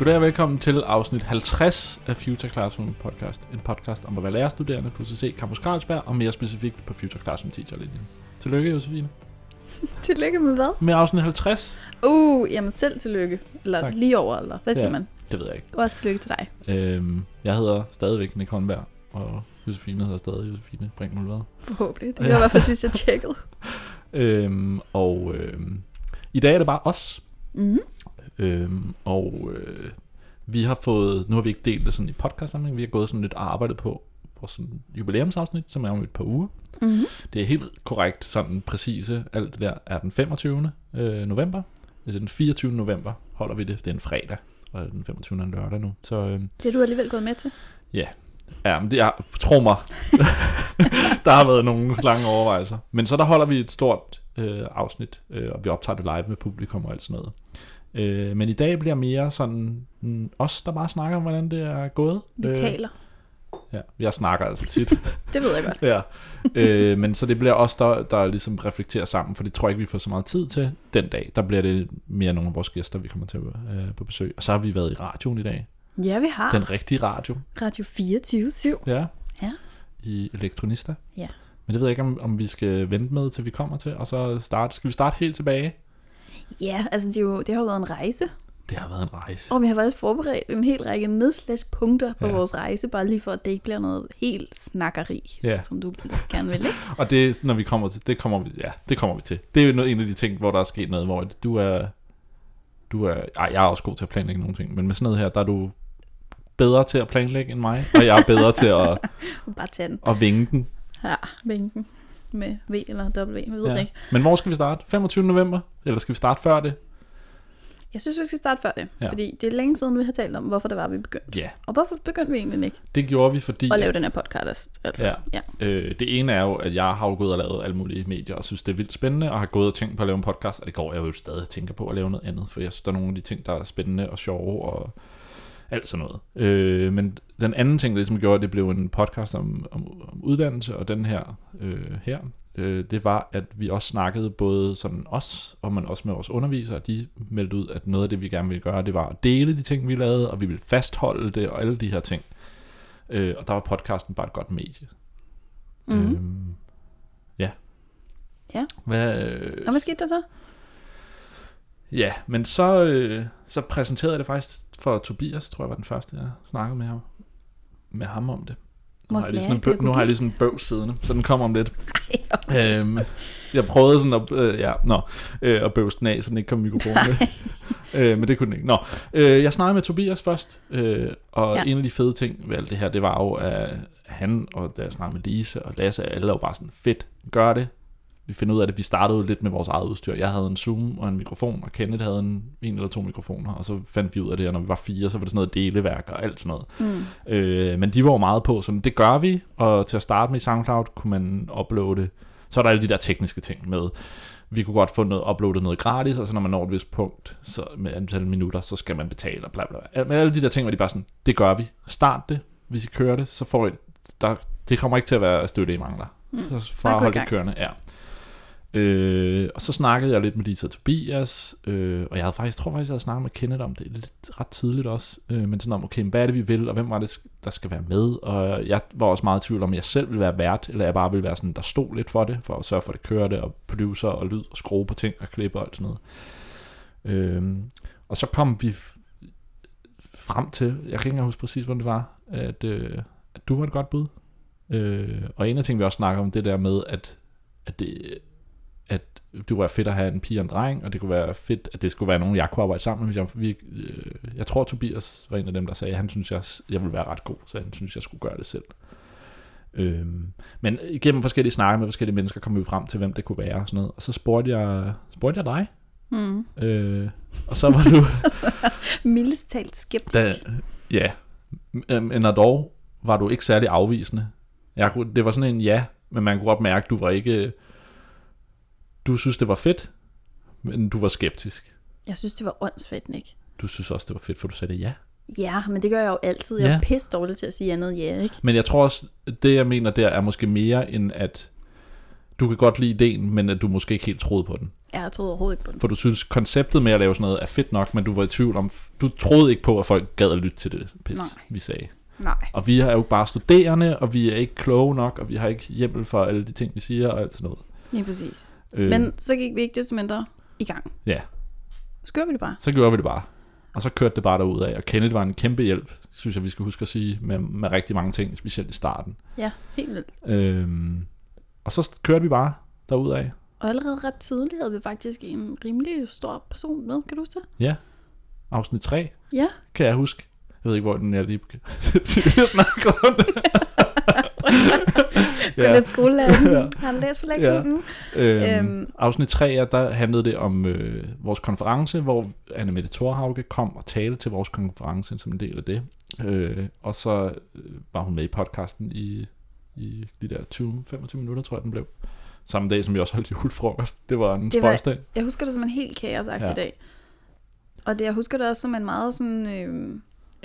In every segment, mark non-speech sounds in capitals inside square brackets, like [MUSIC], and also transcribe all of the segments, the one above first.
Goddag og velkommen til afsnit 50 af Future Classroom podcast. En podcast om at være lærerstuderende på CC Campus Carlsberg og mere specifikt på Future Classroom teacherlinjen. Tillykke, Josefine. [LAUGHS] Tillykke med hvad? Med afsnit 50. Uh, jamen selv tillykke. Eller Tak. lige over, eller hvad siger Ja. man? Det ved jeg ikke. Også tillykke til dig. Øhm, jeg hedder stadigvæk Nick Holmberg, og Josefine hedder stadig Josefine Brink Mulvad. Forhåbentlig. Det Ja. var i hvert fald sidst, jeg tjekkede. [LAUGHS] Øhm, og øhm, i dag er det bare os. Mm-hmm. Øhm, og øh, vi har fået, nu har vi ikke delt det sådan i podcast sammenhæng, vi har gået sådan lidt arbejdet på vores sådan jubilæumsafsnit, som er om et par uger. Mm-hmm. Det er helt korrekt, sådan præcise, alt det der er den 25. Øh, november. Det er den 24. november holder vi det, det er en fredag, og den 25. er en lørdag nu. Så øh, Det er du alligevel gået med til. ja, men det er, tro mig, [LAUGHS] der har været nogle lange overvejelser. Men så der holder vi et stort øh, afsnit, øh, og vi optager det live med publikum og alt sådan noget. Øh, men i dag bliver mere sådan mm, os, der bare snakker om, hvordan det er gået. Vi øh. taler. Ja, jeg snakker altså tit. [LAUGHS] Det ved jeg godt. ja. øh, men så det bliver os, der, der ligesom reflekterer sammen, for det tror jeg ikke, vi får så meget tid til den dag. Der bliver det mere nogle af vores gæster, vi kommer til øh, på besøg. Og så har vi været i radioen i dag. Ja, vi har. Den rigtige radio. Radio 24 7 Ja. Ja. I Elektronista. Ja. Men det ved jeg ikke, om, om vi skal vente med, til vi kommer til, og så starte. Skal vi starte helt tilbage? Ja, altså det, er jo, det har jo været en rejse. Det har været en rejse. Og vi har faktisk forberedt en hel række nedslagspunkter på Ja. vores rejse, bare lige for, at det ikke bliver noget helt snakkeri, Ja. som du gerne vil, ikke? Og det, når vi kommer til, det kommer vi, ja, det kommer vi til. Det er jo noget, en af de ting, hvor der er sket noget, hvor du er, du er, ej, jeg er også god til at planlægge nogle ting, men med sådan noget her, der er du bedre til at planlægge end mig, og jeg er bedre til at, [LAUGHS] Bare tage den. at vinge den. Ja, vinken med V eller W, vi ved Ja. ja. ikke. Men hvor skal vi starte? 25. november? Eller skal vi starte før det? Jeg synes, vi skal starte før det, Ja. fordi det er længe siden, vi har talt om, hvorfor det var, vi begyndte. Ja, Og hvorfor begyndte vi egentlig ikke det gjorde vi, fordi... at lave den her podcast? Altså, Ja. ja. Øh, det ene er jo, at jeg har jo gået og lavet alle mulige medier, og synes, det er vildt spændende, og har gået og tænkt på at lave en podcast, og det går jeg jo stadig tænker på at lave noget andet, for jeg synes, der er nogle af de ting, der er spændende og sjove, og alt sådan noget. Øh, men den anden ting, der ligesom gjorde, at det blev en podcast om, om, om uddannelse, og den her, øh, her øh, det var, at vi også snakkede både sådan os, og men også med vores undervisere, og de meldte ud, at noget af det, vi gerne ville gøre, det var at dele de ting, vi lavede, og vi ville fastholde det, og alle de her ting. Øh, og der var podcasten bare et godt medie. Mm-hmm. Øhm, ja. Ja. Hvad, øh, Og hvad skete der så? ja, men så, øh, så præsenterede jeg det faktisk for Tobias, tror jeg var den første, jeg snakkede med ham, med ham om det. Nu har, jeg lige sådan en bøv, nu har jeg lige sådan en bøv siddende, så den kommer om lidt. [LAUGHS] øhm, jeg prøvede sådan at, øh, ja, nå, øh, at bøvse den af, så den ikke kom mikrofonen. [LAUGHS] øh, men det kunne den ikke. Nå, øh, jeg snakkede med Tobias først, øh, og ja. En af de fede ting ved alt det her, det var jo, at han, og da jeg snakkede med Lise og Lasse, alle jo bare sådan, fedt, gør det. Vi finder ud af det, vi startede lidt med vores eget udstyr. Jeg havde en Zoom og en mikrofon, og Kenneth havde en, en eller to mikrofoner, og så fandt vi ud af det, og når vi var fire, så var det sådan noget deleværk og alt sådan noget. Mm. Øh, men de var jo meget på, sådan, det gør vi, og til at starte med i SoundCloud kunne man uploade, så er der alle de der tekniske ting med, vi kunne godt få noget, uploadet noget gratis, og så når man når et vist punkt, så med antal minutter, så skal man betale, og bla bla bla. Men alle de der ting var de bare sådan, det gør vi, start det, hvis I kører det, så får I, der, det kommer ikke til at være støtte, I mangler. Mm. Så at holde det kørende, ja. Øh, og så snakkede jeg lidt med Lisa Tobias, øh, og jeg havde faktisk, jeg tror faktisk, jeg havde snakket med Kenneth om det lidt ret tidligt også, øh, men sådan om, okay, hvad er det, vi vil, og hvem var det, der skal være med, og jeg var også meget i tvivl om, jeg selv ville være vært, eller jeg bare ville være sådan, der stod lidt for det, for at sørge for, at det kørte, og producer og lyd, og skrue på ting, og klippe og alt sådan noget. Øh, og så kom vi frem til, jeg kan ikke engang huske præcis, hvordan det var, at, øh, at du var et godt bud. Øh, og en af ting, vi også snakker om, det der med, at, at det, det kunne være fedt at have en pige og en dreng, og det kunne være fedt, at det skulle være nogen, jeg kunne arbejde sammen med. Jeg, vi, øh, jeg tror, Tobias var en af dem, der sagde, at han synes, jeg, jeg ville være ret god, så han synes, jeg skulle gøre det selv. Øhm, men igennem forskellige snakke med forskellige mennesker, kom vi frem til, hvem det kunne være og sådan noget. Og så spurgte jeg, spurgte jeg dig, Mm. øh, og så var du, [LAUGHS] Mildest talt skeptisk. da, ja, men og dog var du ikke særlig afvisende. Jeg, det var sådan en ja, men man kunne godt mærke, du var ikke, du synes, det var fedt, men du var skeptisk. Jeg synes, det var åndssvagt, Nick. Du synes også, det var fedt, for du sagde det ja. Ja, men det gør jeg jo altid. Jeg Ja. er pisse dårlig til at sige andet ja, ikke? Men jeg tror også, det jeg mener der er måske mere end at du kan godt lide ideen, men at du måske ikke helt troede på den. Ja, jeg troede overhovedet ikke på den. For du synes, konceptet med at lave sådan noget er fedt nok, men du var i tvivl om, du troede ikke på, at folk gad at lytte til det pis, Nej. vi sagde. Nej. Og vi er jo bare studerende, og vi er ikke kloge nok, og vi har ikke hjemmel for alle de ting, vi siger, og alt sådan noget. Lige præcis. Øh, Men så gik vi ikke desto mindre i gang. Ja. Så gør vi det bare. Så gjorde vi det bare. Og så kørte det bare derud af. Og Kenneth var en kæmpe hjælp, synes jeg, vi skal huske at sige, med, med rigtig mange ting, specielt i starten. Ja, helt vildt. Øhm, og så kørte vi bare derud af. Og allerede ret tidligt havde vi faktisk en rimelig stor person med. Kan du huske det? Ja. Afsnit 3, Ja. kan jeg huske. Jeg ved ikke, hvor den er lige. [LAUGHS] vi har snakket om det. [LAUGHS] På lidt skolelærer. Har du læst for lektionen? Øhm, Øhm. øhm. Afsnit 3, ja, der handlede det om øh, vores konference, hvor Anne Mette Thorhauge kom og talte til vores konference som en del af det. Øh, og så øh, var hun med i podcasten i, i de der 20-25 minutter, tror jeg, den blev. Samme dag, som vi også holdt julefrokost. Det var en spøjsdag. Jeg husker det som en helt kaosagtig Ja. ja. dag. Og det, jeg husker det også som en meget sådan... Øh,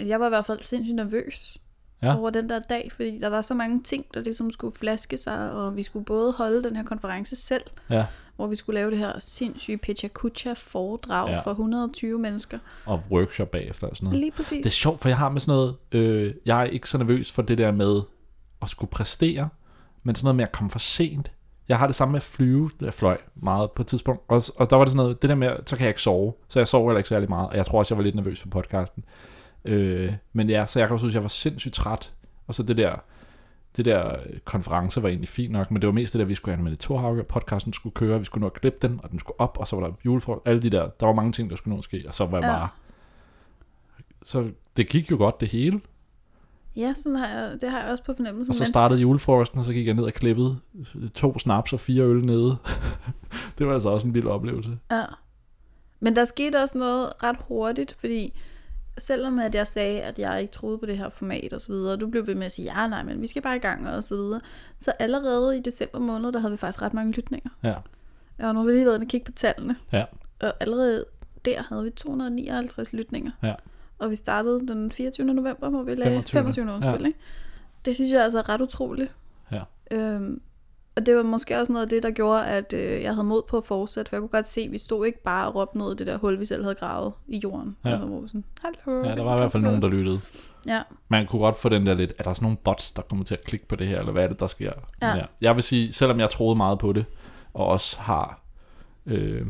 jeg var i hvert fald sindssygt nervøs Ja. over den der dag, fordi der var så mange ting, der ligesom skulle flaske sig, og vi skulle både holde den her konference selv, Ja. hvor vi skulle lave det her sindssyge Pecha Kucha foredrag ja. for 120 mennesker. Og workshop bagefter og sådan noget. Lige præcis. Det er sjovt, for jeg har med sådan noget, øh, jeg er ikke så nervøs for det der med at skulle præstere, men sådan noget med at komme for sent. Jeg har det samme med at flyve, jeg fløj meget på et tidspunkt, og, og der var det sådan noget, det der med, så kan jeg ikke sove, så jeg sover heller ikke særlig meget, og jeg tror også, jeg var lidt nervøs for podcasten. Øh, men ja, så jeg kan også synes, jeg var sindssygt træt, og så det der, det der øh, konference var egentlig fint nok, men det var mest det der, vi skulle have med det Torhauge, podcasten skulle køre, vi skulle nå at klippe den, og den skulle op, og så var der julefrokost, alle de der, der var mange ting, der skulle nå at ske, og så var jeg Ja. bare, så det gik jo godt det hele, Ja, sådan har jeg, det har jeg også på fornemmelsen. og så startede julefrokosten, og så gik jeg ned og klippede to snaps og fire øl nede. [LAUGHS] det var altså også en vild oplevelse. Ja. Men der skete også noget ret hurtigt, fordi selvom at jeg sagde, at jeg ikke troede på det her format og så videre, og du blev ved med at sige, ja nej, men vi skal bare i gang og så videre, så allerede i december måned, der havde vi faktisk ret mange lytninger. Ja. Og nu har vi lige været inde og kigge på tallene. Ja. Og allerede der havde vi 259 lytninger. Ja. Og vi startede den 24. november, hvor vi lagde 25.. 25. undskyld, Ja. ikke? Det synes jeg altså er ret utroligt. Ja. Øhm, og det var måske også noget af det, der gjorde, at øh, jeg havde mod på at fortsætte, for jeg kunne godt se, at vi stod ikke bare og råbte ned i det der hul, vi selv havde gravet i jorden. Ja. Altså, sådan, Hallo, Ja, der var i hvert fald nogen, der lyttede. Ja, Man kunne godt få den der lidt, er der sådan nogle bots, der kommer til at klikke på det her, eller hvad er det, der sker? Ja. Men Jeg vil sige, selvom jeg troede meget på det, og også har, øh,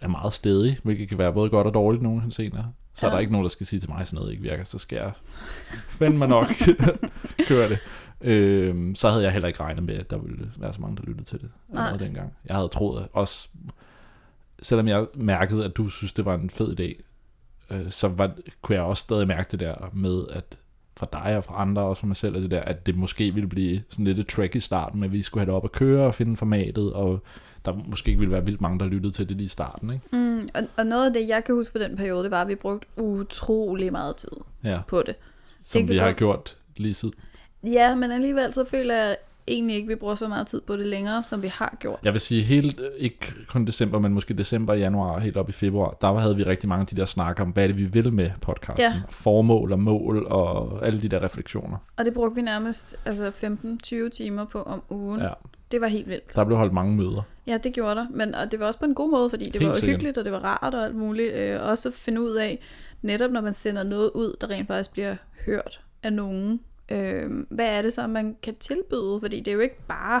er meget stedig, hvilket kan være både godt og dårligt nogle henseender, så er Ja. der ikke nogen, der skal sige til mig, at sådan noget ikke virker, så skal jeg fandme nok [LAUGHS] køre det. Øh, så havde jeg heller ikke regnet med, at der ville være så mange, der lyttede til det Nej. dengang. Jeg havde troet også, selvom jeg mærkede, at du synes, det var en fed idé, øh, så var, kunne jeg også stadig mærke det der med, at fra dig og fra andre, også fra mig selv, og det der, at det måske ville blive sådan lidt et track i starten, at vi skulle have det op at køre og finde formatet, og der måske ikke ville være vildt mange, der lyttede til det lige i starten, ikke? mm, og, og noget af det, jeg kan huske fra den periode, det var, at vi brugte utrolig meget tid Ja, på det. som kan vi har godt- gjort lige siden. Ja, men alligevel så føler jeg egentlig ikke, vi bruger så meget tid på det længere, som vi har gjort. Jeg vil sige helt, ikke kun december, men måske december, januar og helt op i februar, der havde vi rigtig mange af de der snakker om, hvad er det, vi vil med podcasten. Ja. Formål og mål og alle de der refleksioner. Og det brugte vi nærmest altså 15-20 timer på om ugen. Ja. Det var helt vildt. Der blev holdt mange møder. Ja, det gjorde der. Men, og det var også på en god måde, fordi det Helt var sikkert. hyggeligt, og det var rart og alt muligt. Øh, også at finde ud af, netop når man sender noget ud, der rent faktisk bliver hørt af nogen. Øh, hvad er det så, man kan tilbyde? Fordi det er jo ikke bare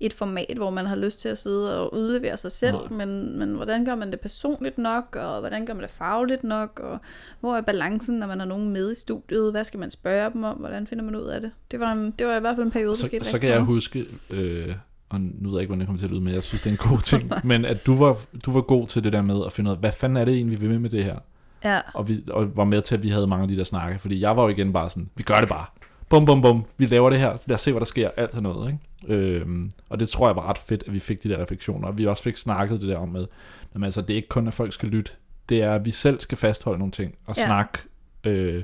et format, hvor man har lyst til at sidde og udlevere sig selv, Nej. men, men hvordan gør man det personligt nok, og hvordan gør man det fagligt nok, og hvor er balancen, når man har nogen med i studiet? Hvad skal man spørge dem om? Hvordan finder man ud af det? Det var, en, det var i hvert fald en periode, der Så, skete så kan jeg huske, øh, og nu ved jeg ikke, hvordan det kommer til at lyde, men jeg synes, det er en god ting, [LAUGHS] men at du var, du var god til det der med at finde ud af, hvad fanden er det egentlig, vi vil med det her? Ja, Og, vi, og var med til, at vi havde mange af de der snakke, fordi jeg var jo igen bare sådan, vi gør det bare. Bum, bum, bum, vi laver det her, så lad os se, hvad der sker, alt sådan noget, ikke? Øhm, og det tror jeg var ret fedt, at vi fik de der refleksioner, og vi også fik snakket det der om med, jamen, altså, det er ikke kun, at folk skal lytte, det er, at vi selv skal fastholde nogle ting, og Ja. snakke øh,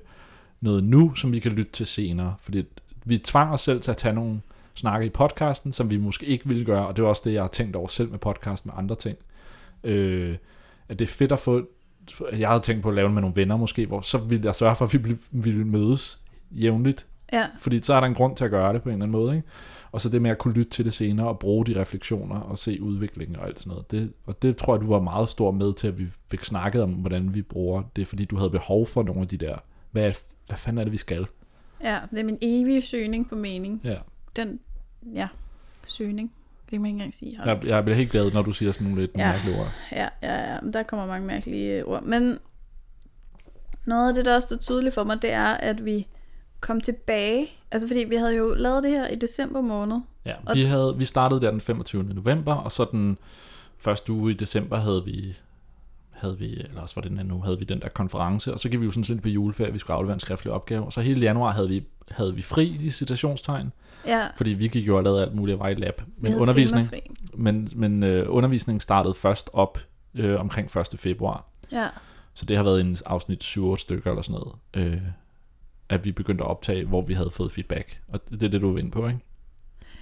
noget nu, som vi kan lytte til senere, fordi vi tvang os selv til at tage nogle snakke i podcasten, som vi måske ikke ville gøre, og det er også det, jeg har tænkt over selv med podcasten med andre ting. Øh, at det er fedt at få, jeg havde tænkt på at lave med nogle venner måske, hvor så ville jeg sørge for, at vi ville mødes jævnligt Ja, Fordi så er der en grund til at gøre det på en eller anden måde, ikke? Og så det med at kunne lytte til det senere og bruge de refleksioner og se udviklingen og alt sådan noget. Det, og det tror jeg, du var meget stor med til, at vi fik snakket om, hvordan vi bruger det, fordi du havde behov for nogle af de der, hvad, hvad fanden er det, vi skal? ja, det er min evige søgning på mening. Ja. Den, ja, søgning. Det kan man ikke engang sige. Hold Jeg, jeg bliver helt glad, når du siger sådan nogle lidt Ja. mærkelige ord. Ja, ja, ja, men der kommer mange mærkelige ord. Men noget af det, der også er tydeligt for mig, det er, at vi kom tilbage. Altså fordi vi havde jo lavet det her i december måned. Ja, Og- vi, havde, vi startede der den 25. november, og så den første uge i december havde vi, havde vi, eller også var det den anden uge, havde vi den der konference, og så gik vi jo sådan set på juleferie, vi skulle aflevere en skriftlig opgave, og så hele januar havde vi, havde vi fri i citationstegn, Ja, fordi vi gik jo og lavede alt muligt og var i lab, men undervisning, men, men øh, undervisningen startede først op øh, omkring 1. februar, Ja, så det har været en afsnit 7-8 stykker eller sådan noget, øh, at vi begyndte at optage, hvor vi havde fået feedback, og det, det er det, du var inde på, ikke?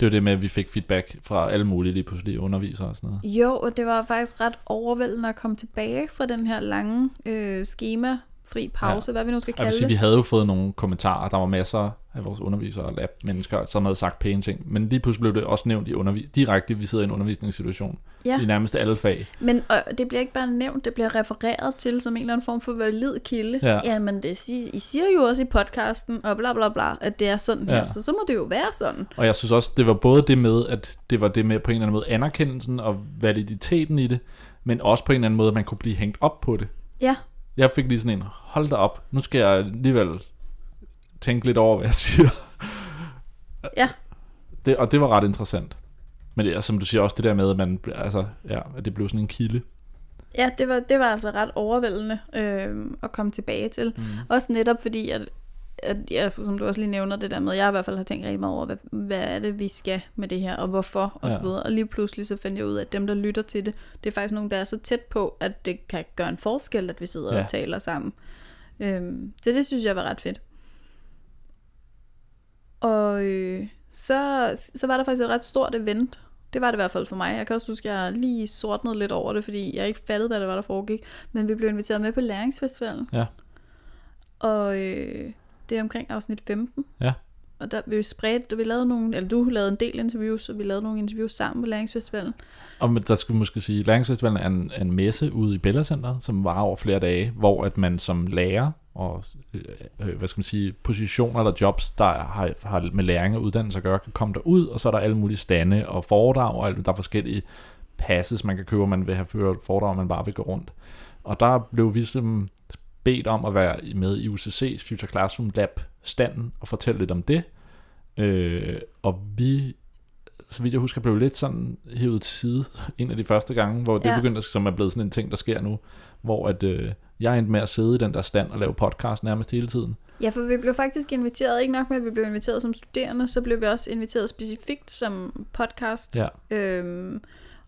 Det var det med, at vi fik feedback fra alle mulige lige pludselig undervisere og sådan noget. jo, og det var faktisk ret overvældende at komme tilbage fra den her lange øh, schema-fri pause, ja. hvad vi nu skal Jeg vil kalde sige, det. vi havde jo fået nogle kommentarer. Der var masser af vores undervisere og lab-mennesker, som havde sagt pæne ting. Men lige pludselig blev det også nævnt i undervis- direkte, vi sidder i en undervisningssituation. Ja. I nærmest alle fag. Men og det bliver ikke bare nævnt, det bliver refereret til som en eller anden form for valid kilde. Ja. Jamen, det, I siger jo også i podcasten, og bla bla bla, at det er sådan her, Ja. så så må det jo være sådan. Og jeg synes også, det var både det med, at det var det med på en eller anden måde anerkendelsen og validiteten i det, men også på en eller anden måde, at man kunne blive hængt op på det. Ja, Jeg fik lige sådan en, hold da op, nu skal jeg alligevel tænke lidt over, hvad jeg siger. ja, Det, og det var ret interessant. Men det er, som du siger, også det der med, at, man, altså, ja, at det blev sådan en kilde. ja det, var, det var altså ret overvældende øh, at komme tilbage til. Mm. Også netop fordi, at, at ja, som du også lige nævner det der med, jeg i hvert fald har tænkt rigtig meget over, hvad, hvad er det, vi skal med det her, og hvorfor, og Ja. så videre. Og lige pludselig så fandt jeg ud af, at dem, der lytter til det, det er faktisk nogen, der er så tæt på, at det kan gøre en forskel, at vi sidder. Ja. og taler sammen. Øhm, så det synes jeg var ret fedt. Og øh, så, så var der faktisk et ret stort event. Det var det i hvert fald for mig. Jeg kan også huske, at jeg lige sortnede lidt over det, fordi jeg ikke fattede, hvad det var, der foregik. Men vi blev inviteret med på Læringsfestivalen. Ja. Og øh, det er omkring afsnit 15. Ja. Og der vi spredte, vi lavede nogle, eller du lavede en del interviews, og vi lavede nogle interviews sammen på Læringsfestivalen. Og men der skal vi måske sige, Læringsfestivalen er en, en messe ude i Bella Center, som var over flere dage, hvor at man som lærer og øh, øh, hvad skal man sige, positioner eller jobs, der har, har med læring og uddannelse at gøre, kan komme derud, og så er der alle mulige stande og foredrag, og der er forskellige passes, man kan købe, man vil have ført foredrag, man bare vil gå rundt. Og der blev vi simpelthen bedt om at være med i UCC's Future Classroom Lab standen og fortælle lidt om det. Øh, og vi, så vidt jeg husker, blev lidt sådan hævet til side en af de første gange, hvor det Ja. begyndte, som er blevet sådan en ting, der sker nu, hvor at, øh, jeg endte med at sidde i den der stand og lave podcast nærmest hele tiden. Ja, for vi blev faktisk inviteret, ikke nok med, at vi blev inviteret som studerende, så blev vi også inviteret specifikt som podcast. Ja. Øhm,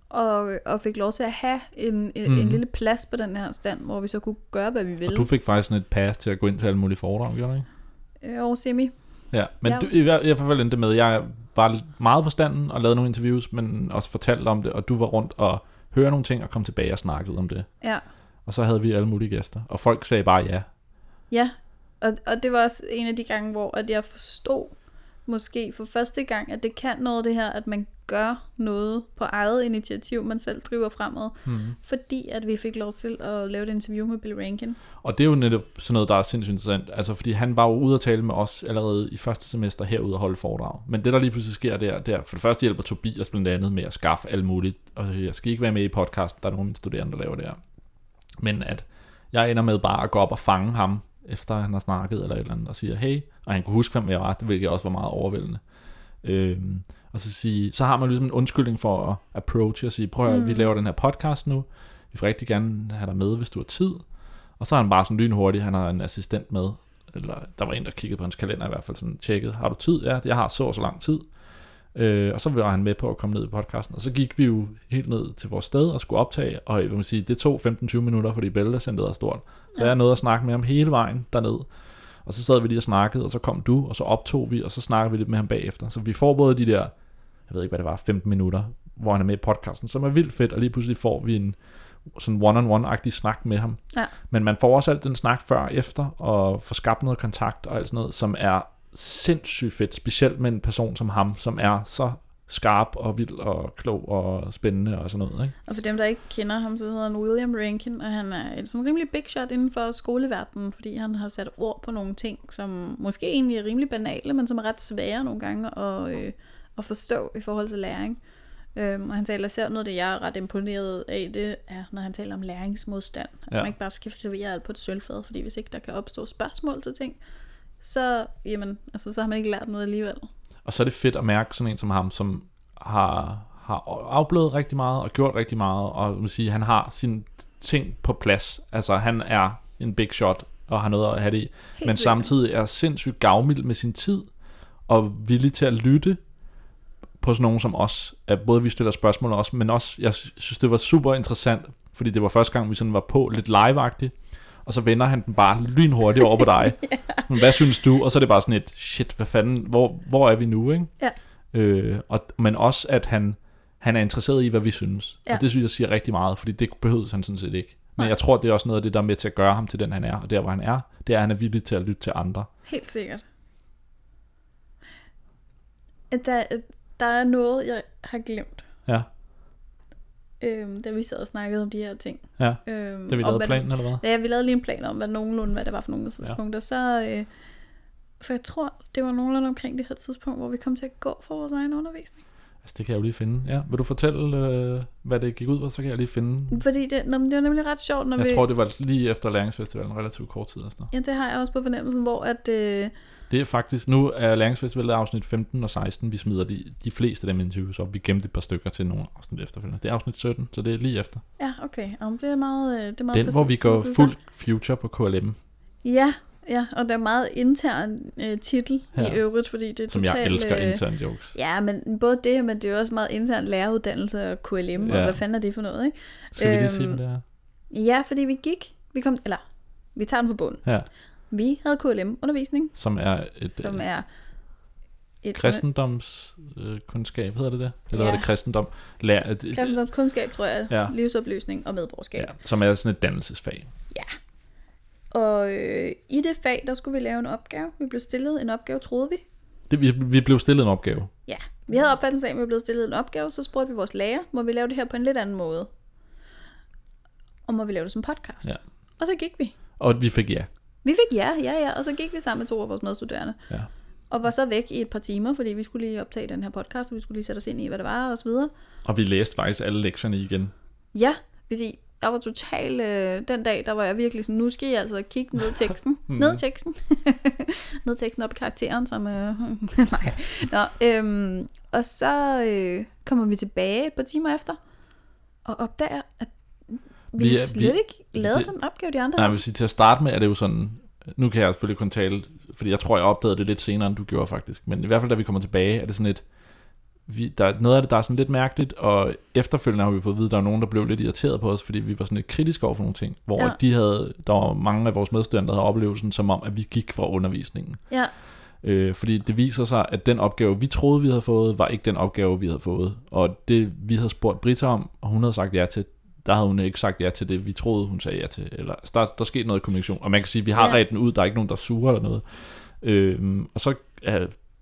og, og fik lov til at have en, en, mm. En lille plads på den her stand, hvor vi så kunne gøre, hvad vi ville. Og du fik faktisk sådan et pass til at gå ind til alle mulige foredrag, gjorde du ikke? Øh, over semi. Ja, men Ja. du, i, hver- i hvert fald endte med, jeg var meget på standen og lavede nogle interviews, men også fortalte om det, og du var rundt og hørte nogle ting og kom tilbage og snakkede om det. Ja. Og så havde vi alle mulige gæster, og folk sagde bare ja. Ja, og, og det var også en af de gange, hvor at jeg forstod måske for første gang, at det kan noget det her, at man gør noget på eget initiativ, man selv driver fremad. Hmm. Fordi at vi fik lov til at lave et interview med Bill Rankin. Og det er jo netop sådan noget, der er sindssygt interessant. Altså, fordi han var jo ude at tale med os allerede i første semester herude og holde foredrag. Men det, der lige pludselig sker der, der for det første hjælper Tobias blandt andet med at skaffe alt muligt. Og jeg skal ikke være med i podcast, der er nogle af mine studerende, der laver det her. Men at jeg ender med bare at gå op og fange ham, efter han har snakket eller et eller andet, og siger hey, og han kunne huske, hvem jeg var, det hvilket også var meget overvældende. Øhm, og så, sige, så har man ligesom en undskyldning for at approach og sige, prøv at mm. vi laver den her podcast nu, vi vil rigtig gerne have dig med, hvis du har tid. Og så er han bare sådan lynhurtig, han har en assistent med, eller der var en, der kiggede på hans kalender i hvert fald, sådan tjekket, har du tid? Ja, jeg har så og så lang tid. Øh, og så var han med på at komme ned i podcasten, og så gik vi jo helt ned til vores sted og skulle optage, og jeg vil sige, det tog 15-20 minutter, fordi Bæltecenteret er stort. Så Ja. jeg nåede at snakke med ham hele vejen derned. Og så sad vi lige og snakkede, og så kom du, og så optog vi, og så snakkede vi lidt med ham bagefter. Så vi får både de der, jeg ved ikke hvad det var, 15 minutter, hvor han er med i podcasten, som er vildt fedt, og lige pludselig får vi en sådan one-on-one-agtig snak med ham. Ja. Men man får også alt den snak før og efter, og får skabt noget kontakt og alt sådan noget, som er sindssygt fedt, specielt med en person som ham, som er så skarp og vild og klog og spændende og sådan noget. Ikke? Og for dem, der ikke kender ham, så hedder han William Rankin, og han er en sådan rimelig big shot inden for skoleverdenen, fordi han har sat ord på nogle ting, som måske egentlig er rimelig banale, men som er ret svære nogle gange at, øh, at forstå i forhold til læring. Øhm, og han taler især noget det, jeg er ret imponeret af, det er, når han taler om læringsmodstand. At Ja. man ikke bare skal servere alt på et sølvfad, fordi hvis ikke der kan opstå spørgsmål til ting, så, jamen, altså, så har man ikke lært noget alligevel. Og så er det fedt at mærke sådan en som ham, som har, har afblevet rigtig meget og gjort rigtig meget, og man sige, han har sine ting på plads. Altså han er en big shot og har noget at have det i, men sikkert. samtidig er sindssygt gavmild med sin tid og villig til at lytte på sådan nogen som os. At både vi stiller spørgsmål også, men også, jeg synes det var super interessant, fordi det var første gang, vi sådan var på lidt live og så vender han den bare lynhurtigt over på [LAUGHS] dig. Men hvad synes du? Og så er det bare sådan et, shit, hvad fanden, hvor, hvor er vi nu, ikke? Ja. Øh, og, men også, at han, han er interesseret i, hvad vi synes. Ja. Og det synes jeg siger rigtig meget, fordi det behøvede han sådan set ikke. Men Nej. jeg tror, det er også noget af det, der er med til at gøre ham til den, han er. Og der, hvor han er, det er, at han er villig til at lytte til andre. Helt sikkert. Der, der er noget, jeg har glemt, Ja, øhm, da vi sad og snakkede om de her ting. ja. Øhm, Da vi lavede hvad- planen, eller hvad? Ja, vi lavede lige en plan om, hvad nogenlunde, hvad det var for nogle tidspunkter. Ja. Så, øh, for jeg tror, det var nogenlunde omkring det her tidspunkt, hvor vi kom til at gå for vores egen undervisning. Altså, det kan jeg jo lige finde. Ja, vil du fortælle, øh, hvad det gik ud på, så kan jeg lige finde. Fordi det, nå, det var nemlig ret sjovt, når Jeg vi... tror, det var lige efter læringsfestivalen, relativt kort tid efter. Ja, det har jeg også på fornemmelsen, hvor at... Øh, Det er faktisk, nu er læringsfestivalen afsnit 15 og 16, vi smider de, de fleste af dem interviews op. Vi gemte et par stykker til nogle afsnit efterfølgende. Det er afsnit 17, så det er lige efter. ja, okay. Om det er meget, øh, det er meget Den, hvor præcist, vi går jeg fuld future på KLM, Ja, ja, og der er meget intern øh, titel ja. Ja. i øvrigt, fordi det er som totalt... jeg elsker øh, intern jokes. Ja, men både det, men det er også meget intern læreruddannelse og KLM, ja. og Ja. hvad fanden er det for noget, ikke? Skal vi lige sige, øhm, hvad det er? Ja, fordi vi gik, vi kom, eller vi tager den på bunden. Ja, Vi havde KLM-undervisning, som er et som som er et kristendomskundskab, hedder det det? Eller Ja. ja. er det kristendom? Lær, det, kristendomskundskab, tror jeg, ja. Ja. livsoplysning og medborgerskab. ja, som er sådan et dannelsesfag. Og øh, i det fag, der skulle vi lave en opgave. Vi blev stillet en opgave, troede vi. Det, vi, vi blev stillet en opgave. Ja, vi havde opfattelsen af, at vi blev stillet en opgave, så spurgte vi vores lærer, må vi lave det her på en lidt anden måde? Og må vi lave det som podcast? Ja. Og så gik vi. Og vi fik ja. Vi fik ja, ja, ja, og så gik vi sammen med to af vores medstuderende. Ja. Og var så væk i et par timer, fordi vi skulle lige optage den her podcast, og vi skulle lige sætte os ind i, hvad det var, og så videre. Og vi læste faktisk alle lektierne igen. Ja, vil sige, jeg var total, øh, den dag, der var jeg virkelig sådan, nu skal I altså kigge ned i [LAUGHS] teksten. ned i teksten. [LAUGHS] ned i teksten op i karakteren, som... Øh, [LAUGHS] nej. Nå, øhm, og så øh, kommer vi tilbage et par timer efter, og opdager, at vi, Vi er- slet vi- ikke lavet det- den opgave, de andre Nej, jeg vil sige, til at starte med er det jo sådan, nu kan jeg selvfølgelig kun tale, fordi jeg tror, jeg opdagede det lidt senere, end du gjorde faktisk, men i hvert fald, da vi kommer tilbage, er det sådan et, vi, der, er noget af det, der er sådan lidt mærkeligt, og efterfølgende har vi fået at vide, at der var nogen, der blev lidt irriteret på os, fordi vi var sådan lidt kritiske over for nogle ting, hvor Ja. ja. de havde, der var mange af vores medstuderende, der havde oplevelsen som om, at vi gik fra undervisningen. Ja, Øh, fordi det viser sig, at den opgave, vi troede, vi havde fået, var ikke den opgave, vi havde fået. Og det, vi havde spurgt Britta om, og hun havde sagt ja til, der havde hun ikke sagt ja til det, vi troede, hun sagde ja til. Eller, altså, der, der skete noget kommunikation. Og man kan sige, at vi har Ja. ja. den ud, der er ikke nogen, der suger eller noget. Øhm, og så uh,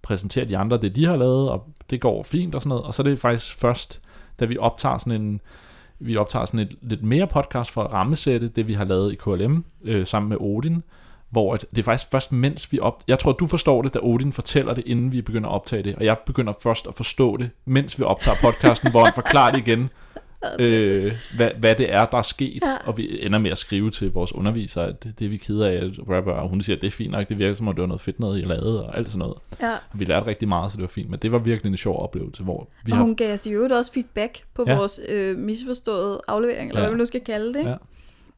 præsenterer de andre det, de har lavet, og det går fint og sådan noget. Og så er det faktisk først, da vi optager sådan en, vi optager sådan et lidt mere podcast for at rammesætte det, vi har lavet i KLM øh, sammen med Odin, hvor at det er faktisk først mens vi op... Jeg tror, du forstår det, da Odin fortæller det, inden vi begynder at optage det, og jeg begynder først at forstå det, mens vi optager podcasten, hvor han forklarer det igen, øh, hvad, hvad det er, der er sket, Ja. og vi ender med at skrive til vores underviser, at det, det vi keder af, at rapper, og hun siger, at det er fint nok, det virker som om, det var noget fedt noget, I lavede, og alt sådan noget. ja. Vi lærte rigtig meget, så det var fint, men det var virkelig en sjov oplevelse, hvor vi og har... hun gav os i øvrigt også feedback på ja. Vores øh, misforståede aflevering, eller Ja. hvad vi nu skal kalde det. ikke? Ja.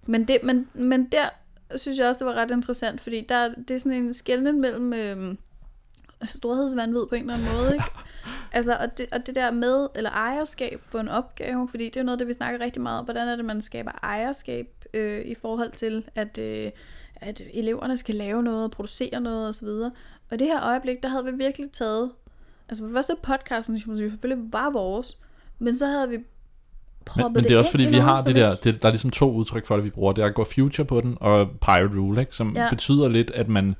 Men, det men, men der synes jeg også, det var ret interessant, fordi der, det er sådan en skældning mellem øh, storhedsvandvid på en eller anden måde, ikke? [LAUGHS] Altså, og det, og det der med, eller ejerskab for en opgave, fordi det er jo noget, det vi snakker rigtig meget om, hvordan er det, man skaber ejerskab øh, i forhold til, at, øh, at eleverne skal lave noget, og producere noget osv. Og det her øjeblik, der havde vi virkelig taget, altså for første podcasten, som selvfølgelig var vores, men så havde vi proppet Men, men det er også fordi, vi har det der, det, der er ligesom to udtryk for det, vi bruger. Det er at gå future på den, og pirate rule, ikke? som ja. betyder lidt, at man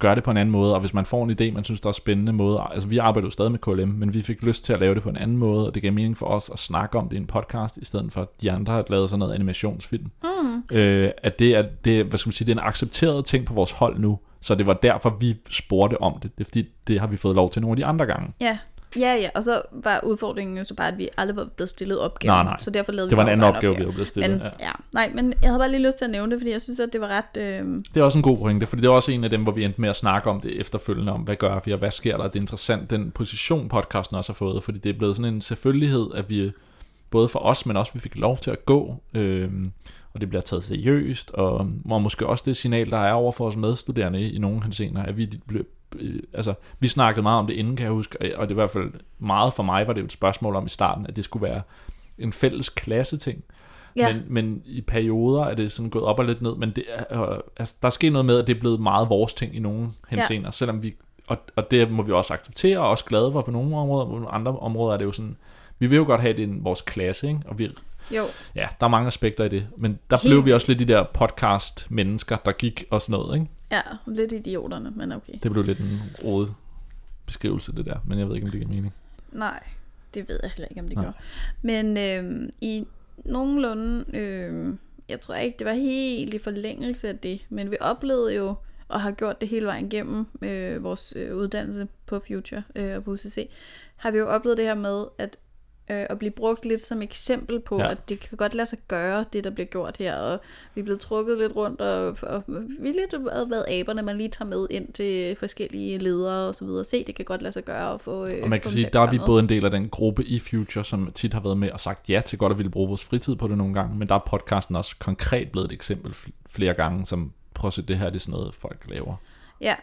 gøre det på en anden måde, og hvis man får en idé, man synes, der er spændende måde, altså vi arbejder jo stadig med KLM, men vi fik lyst til at lave det på en anden måde, og det gav mening for os at snakke om det i en podcast, i stedet for at de andre har lavet sådan noget animationsfilm. Mm. Øh, at det er, det, hvad skal man sige, det er en accepteret ting på vores hold nu, så det var derfor, vi spurgte om det. Det er fordi, det har vi fået lov til nogle af de andre gange. Ja. Ja, ja, og så var udfordringen jo så bare, at vi aldrig var blevet stillet opgaven. Nej, nej. Så derfor lavede Det var vi en vores anden egen opgave, vi var blevet stillet. Men, ja. ja. Nej, men jeg havde bare lige lyst til at nævne det, fordi jeg synes, at det var ret... Øh... Det er også en god pointe, fordi det er også en af dem, hvor vi endte med at snakke om det efterfølgende, om hvad gør vi, og hvad sker der. Det er interessant, den position podcasten også har fået, fordi det er blevet sådan en selvfølgelighed, at vi, både for os, men også vi fik lov til at gå, øh, og det bliver taget seriøst, og, og måske også det signal, der er over for os medstuderende i nogle henseender, at vi blev øh, altså, vi snakkede meget om det inden, kan jeg huske, og det er i hvert fald meget for mig, var det et spørgsmål om i starten, at det skulle være en fælles klasse ting. Ja. Men, men i perioder er det sådan gået op og lidt ned, men det er, øh, altså, der er sket noget med, at det er blevet meget vores ting i nogle henseender, ja. selvom vi, og, og det må vi også acceptere, og også glade for på nogle områder, på andre områder er det jo sådan, vi vil jo godt have det i vores klasse, ikke? og vi, Jo, ja, der er mange aspekter i det, men der Helt blev vi også lidt de der podcast-mennesker, der gik og sådan noget, ikke? Ja, lidt idioterne, men okay. Det blev lidt en rodet beskrivelse, det der, men jeg ved ikke, om det giver mening. Nej, det ved jeg heller ikke, om det Nej. gør. Men øh, i nogenlunde, øh, jeg tror ikke, det var helt i forlængelse af det, men vi oplevede jo, og har gjort det hele vejen igennem øh, vores øh, uddannelse på Future øh, og på UCC, har vi jo oplevet det her med, at øh, at blive brugt lidt som eksempel på, Ja. at det kan godt lade sig gøre, det der bliver gjort her, og vi er blevet trukket lidt rundt, og, og vi er lidt været aberne, man lige tager med ind til forskellige ledere og så videre. Se, det kan godt lade sig gøre at få... Øh, Og man kan sige, der er vi noget. både en del af den gruppe i Future, som tit har været med og sagt ja til godt at ville bruge vores fritid på det nogle gange, men der er podcasten også konkret blevet et eksempel fl- flere gange, som prøv at se, det her det er sådan noget, folk laver. Ja.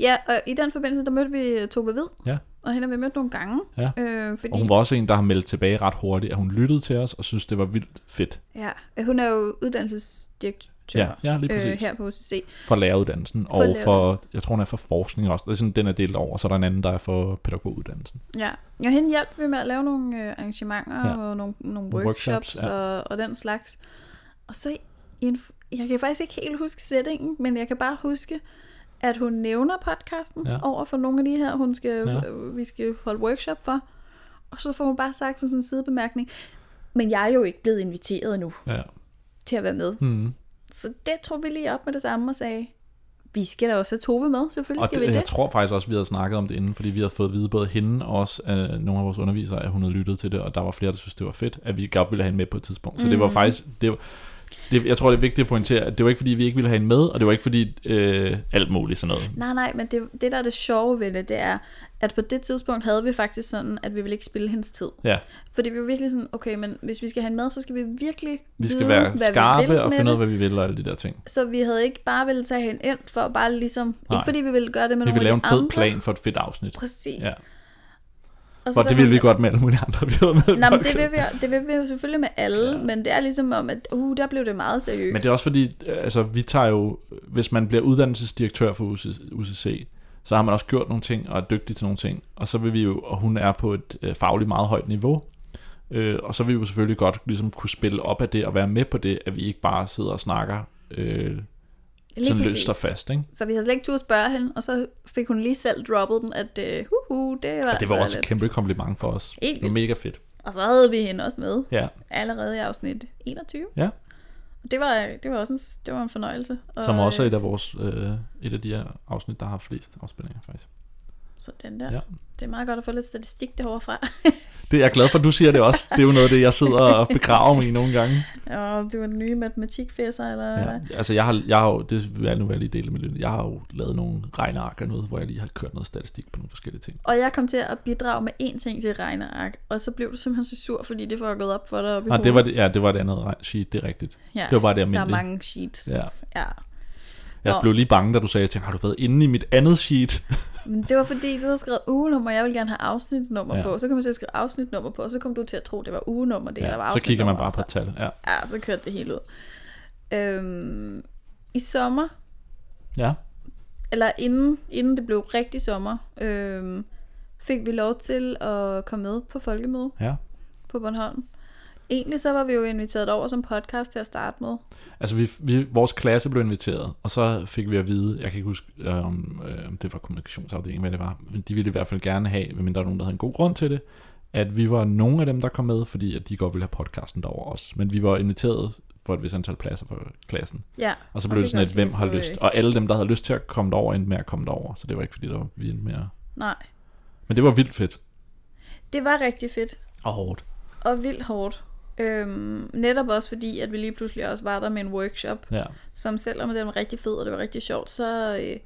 Ja, og i den forbindelse, der mødte vi Tove Vid, Ja. Og hende har vi mødt nogle gange. Ja. Øh, fordi, Og hun var også en, der har meldt tilbage ret hurtigt, at hun lyttede til os og synes, det var vildt fedt. ja, hun er jo uddannelsesdirektør Ja, ja lige præcis. øh, her på UCC. For læreruddannelsen, og læreruddannelsen. for, jeg tror, hun er for forskning også. Det er sådan, den er delt over, så er der en anden, der er for pædagoguddannelsen. Ja, og hende hjalp vi med at lave nogle øh, arrangementer Ja. og nogle, nogle workshops, workshops, ja. og, og den slags. Og så i en, jeg kan faktisk ikke helt huske settingen, men jeg kan bare huske, at hun nævner podcasten Ja. over for nogle af de her, hun skal, Ja. vi skal holde workshop for. Og så får hun bare sagt sådan en sidebemærkning. Men jeg er jo ikke blevet inviteret endnu Ja. til at være med. Hmm. Så det tog vi lige op med det samme og sagde, vi skal da også have Tove med, selvfølgelig Og skal det, vi jeg det. tror faktisk også, vi havde snakket om det inden, fordi vi havde fået at vide både hende og også af nogle af vores undervisere, at hun havde lyttet til det, og der var flere, der synes det var fedt, at vi godt ville have hende med på et tidspunkt. Så det var Mhm. faktisk, det var, det, jeg tror, det er vigtigt at pointere, at det var ikke, fordi vi ikke ville have hende med, og det var ikke, fordi øh, alt muligt sådan noget. Nej, nej, men det, det der er det sjove ved det, det er, at på det tidspunkt havde vi faktisk sådan, at vi ville ikke spille hendes tid. Ja, Fordi vi var virkelig sådan, okay, men hvis vi skal have hende med, så skal vi virkelig vi skal vide, være hvad vi vil skarpe og finde ud af, hvad vi vil og alle de der ting. Så vi havde ikke bare ville tage hende ind for at bare ligesom, Nej. ikke fordi vi ville gøre det med Vi nogle vil lave en fed andre. plan for et fedt afsnit. Præcis. Ja. Og der det var- vi godt med alle mulige andre, vi havde med. Nej, men det vil, vi, det vil vi jo selvfølgelig med alle, Ja. ja. men det er ligesom om, at uh, der blev det meget seriøst. Men det er også fordi, øh, altså vi tager jo, hvis man bliver uddannelsesdirektør for UCC, så har man også gjort nogle ting og er dygtig til nogle ting. Og så vil vi jo, og hun er på et øh, fagligt meget højt niveau, øh, og så vil vi jo selvfølgelig godt ligesom kunne spille op af det og være med på det, at vi ikke bare sidder og snakker øh, Lige sådan præcis. løst og fast, ikke? Så vi havde slet ikke tur at spørge hende, og så fik hun lige selv droppet den, at uh, uh, det var, Og det var altså også et kæmpe kompliment for os. Helt Det var mega fedt. Og så havde vi hende også med, Ja, allerede i afsnit 21. Ja. Og det var, det var også en, det var en fornøjelse. Og, som også er øh, et af vores, øh, et af de her afsnit, der har flest afspilninger faktisk. Sådan der. Ja. Ja. Det er meget godt at få lidt statistik derovre fra. [LAUGHS] Det er jeg glad for, at du siger det også. Det er jo noget af det, jeg sidder og begraver mig i nogle gange. og det var den nye matematikfæsser, eller Ja, hvad? altså jeg har, jeg har jo, det vil jeg nu være lige dele med. Jeg har jo lavet nogle regneark og noget, hvor jeg lige har kørt noget statistik på nogle forskellige ting. Og jeg kom til at bidrage med én ting til regneark, og så blev du simpelthen så sur, fordi det var gået op for dig op i Nej, hovedet. det var det, ja, det var det andet sheet, det er rigtigt. ja, Det var bare det der er almindelige. mange sheets. Ja. ja. Jeg blev lige bange, da du sagde, jeg tænkte, har du været inde i mit andet sheet? Men det var fordi, du havde skrevet ugenummer, og jeg vil gerne have afsnitnummer Ja. ja. på. Så kom jeg til at skrive afsnitnummer på, og så kom du til at tro, det var ugenummer, det der var Ja, så kigger man bare på tal. Ja. Ja, så kørte det helt ud. Øhm, I sommer, ja. eller inden, inden det blev rigtig sommer, øhm, fik vi lov til at komme med på folkemøde Ja. på Bornholm. Egentlig så var vi jo inviteret over som podcast til at starte med. Altså, vi, vi, vores klasse blev inviteret, og så fik vi at vide, jeg kan ikke huske, øh, om øh, det var kommunikationsafdelingen, hvad det var, men de ville i hvert fald gerne have, medmindre der var nogen, der havde en god grund til det, at vi var nogle af dem, der kom med, fordi at de godt ville have podcasten derover også. Men vi var inviteret for et vis antal pladser på klassen. Ja. Og så blev det, det sådan et, hvem har lyst. Og alle dem, der havde lyst til at komme derover, endte med at komme derover. Så det var ikke fordi, der var vi endte med at... Nej. Men det var vildt fedt. Det var rigtig fedt. Og hårdt. Og vildt hårdt. Øhm, netop også fordi, at vi lige pludselig også var der med en workshop, Ja. som selvom den var rigtig fed, og det var rigtig sjovt, så, øh,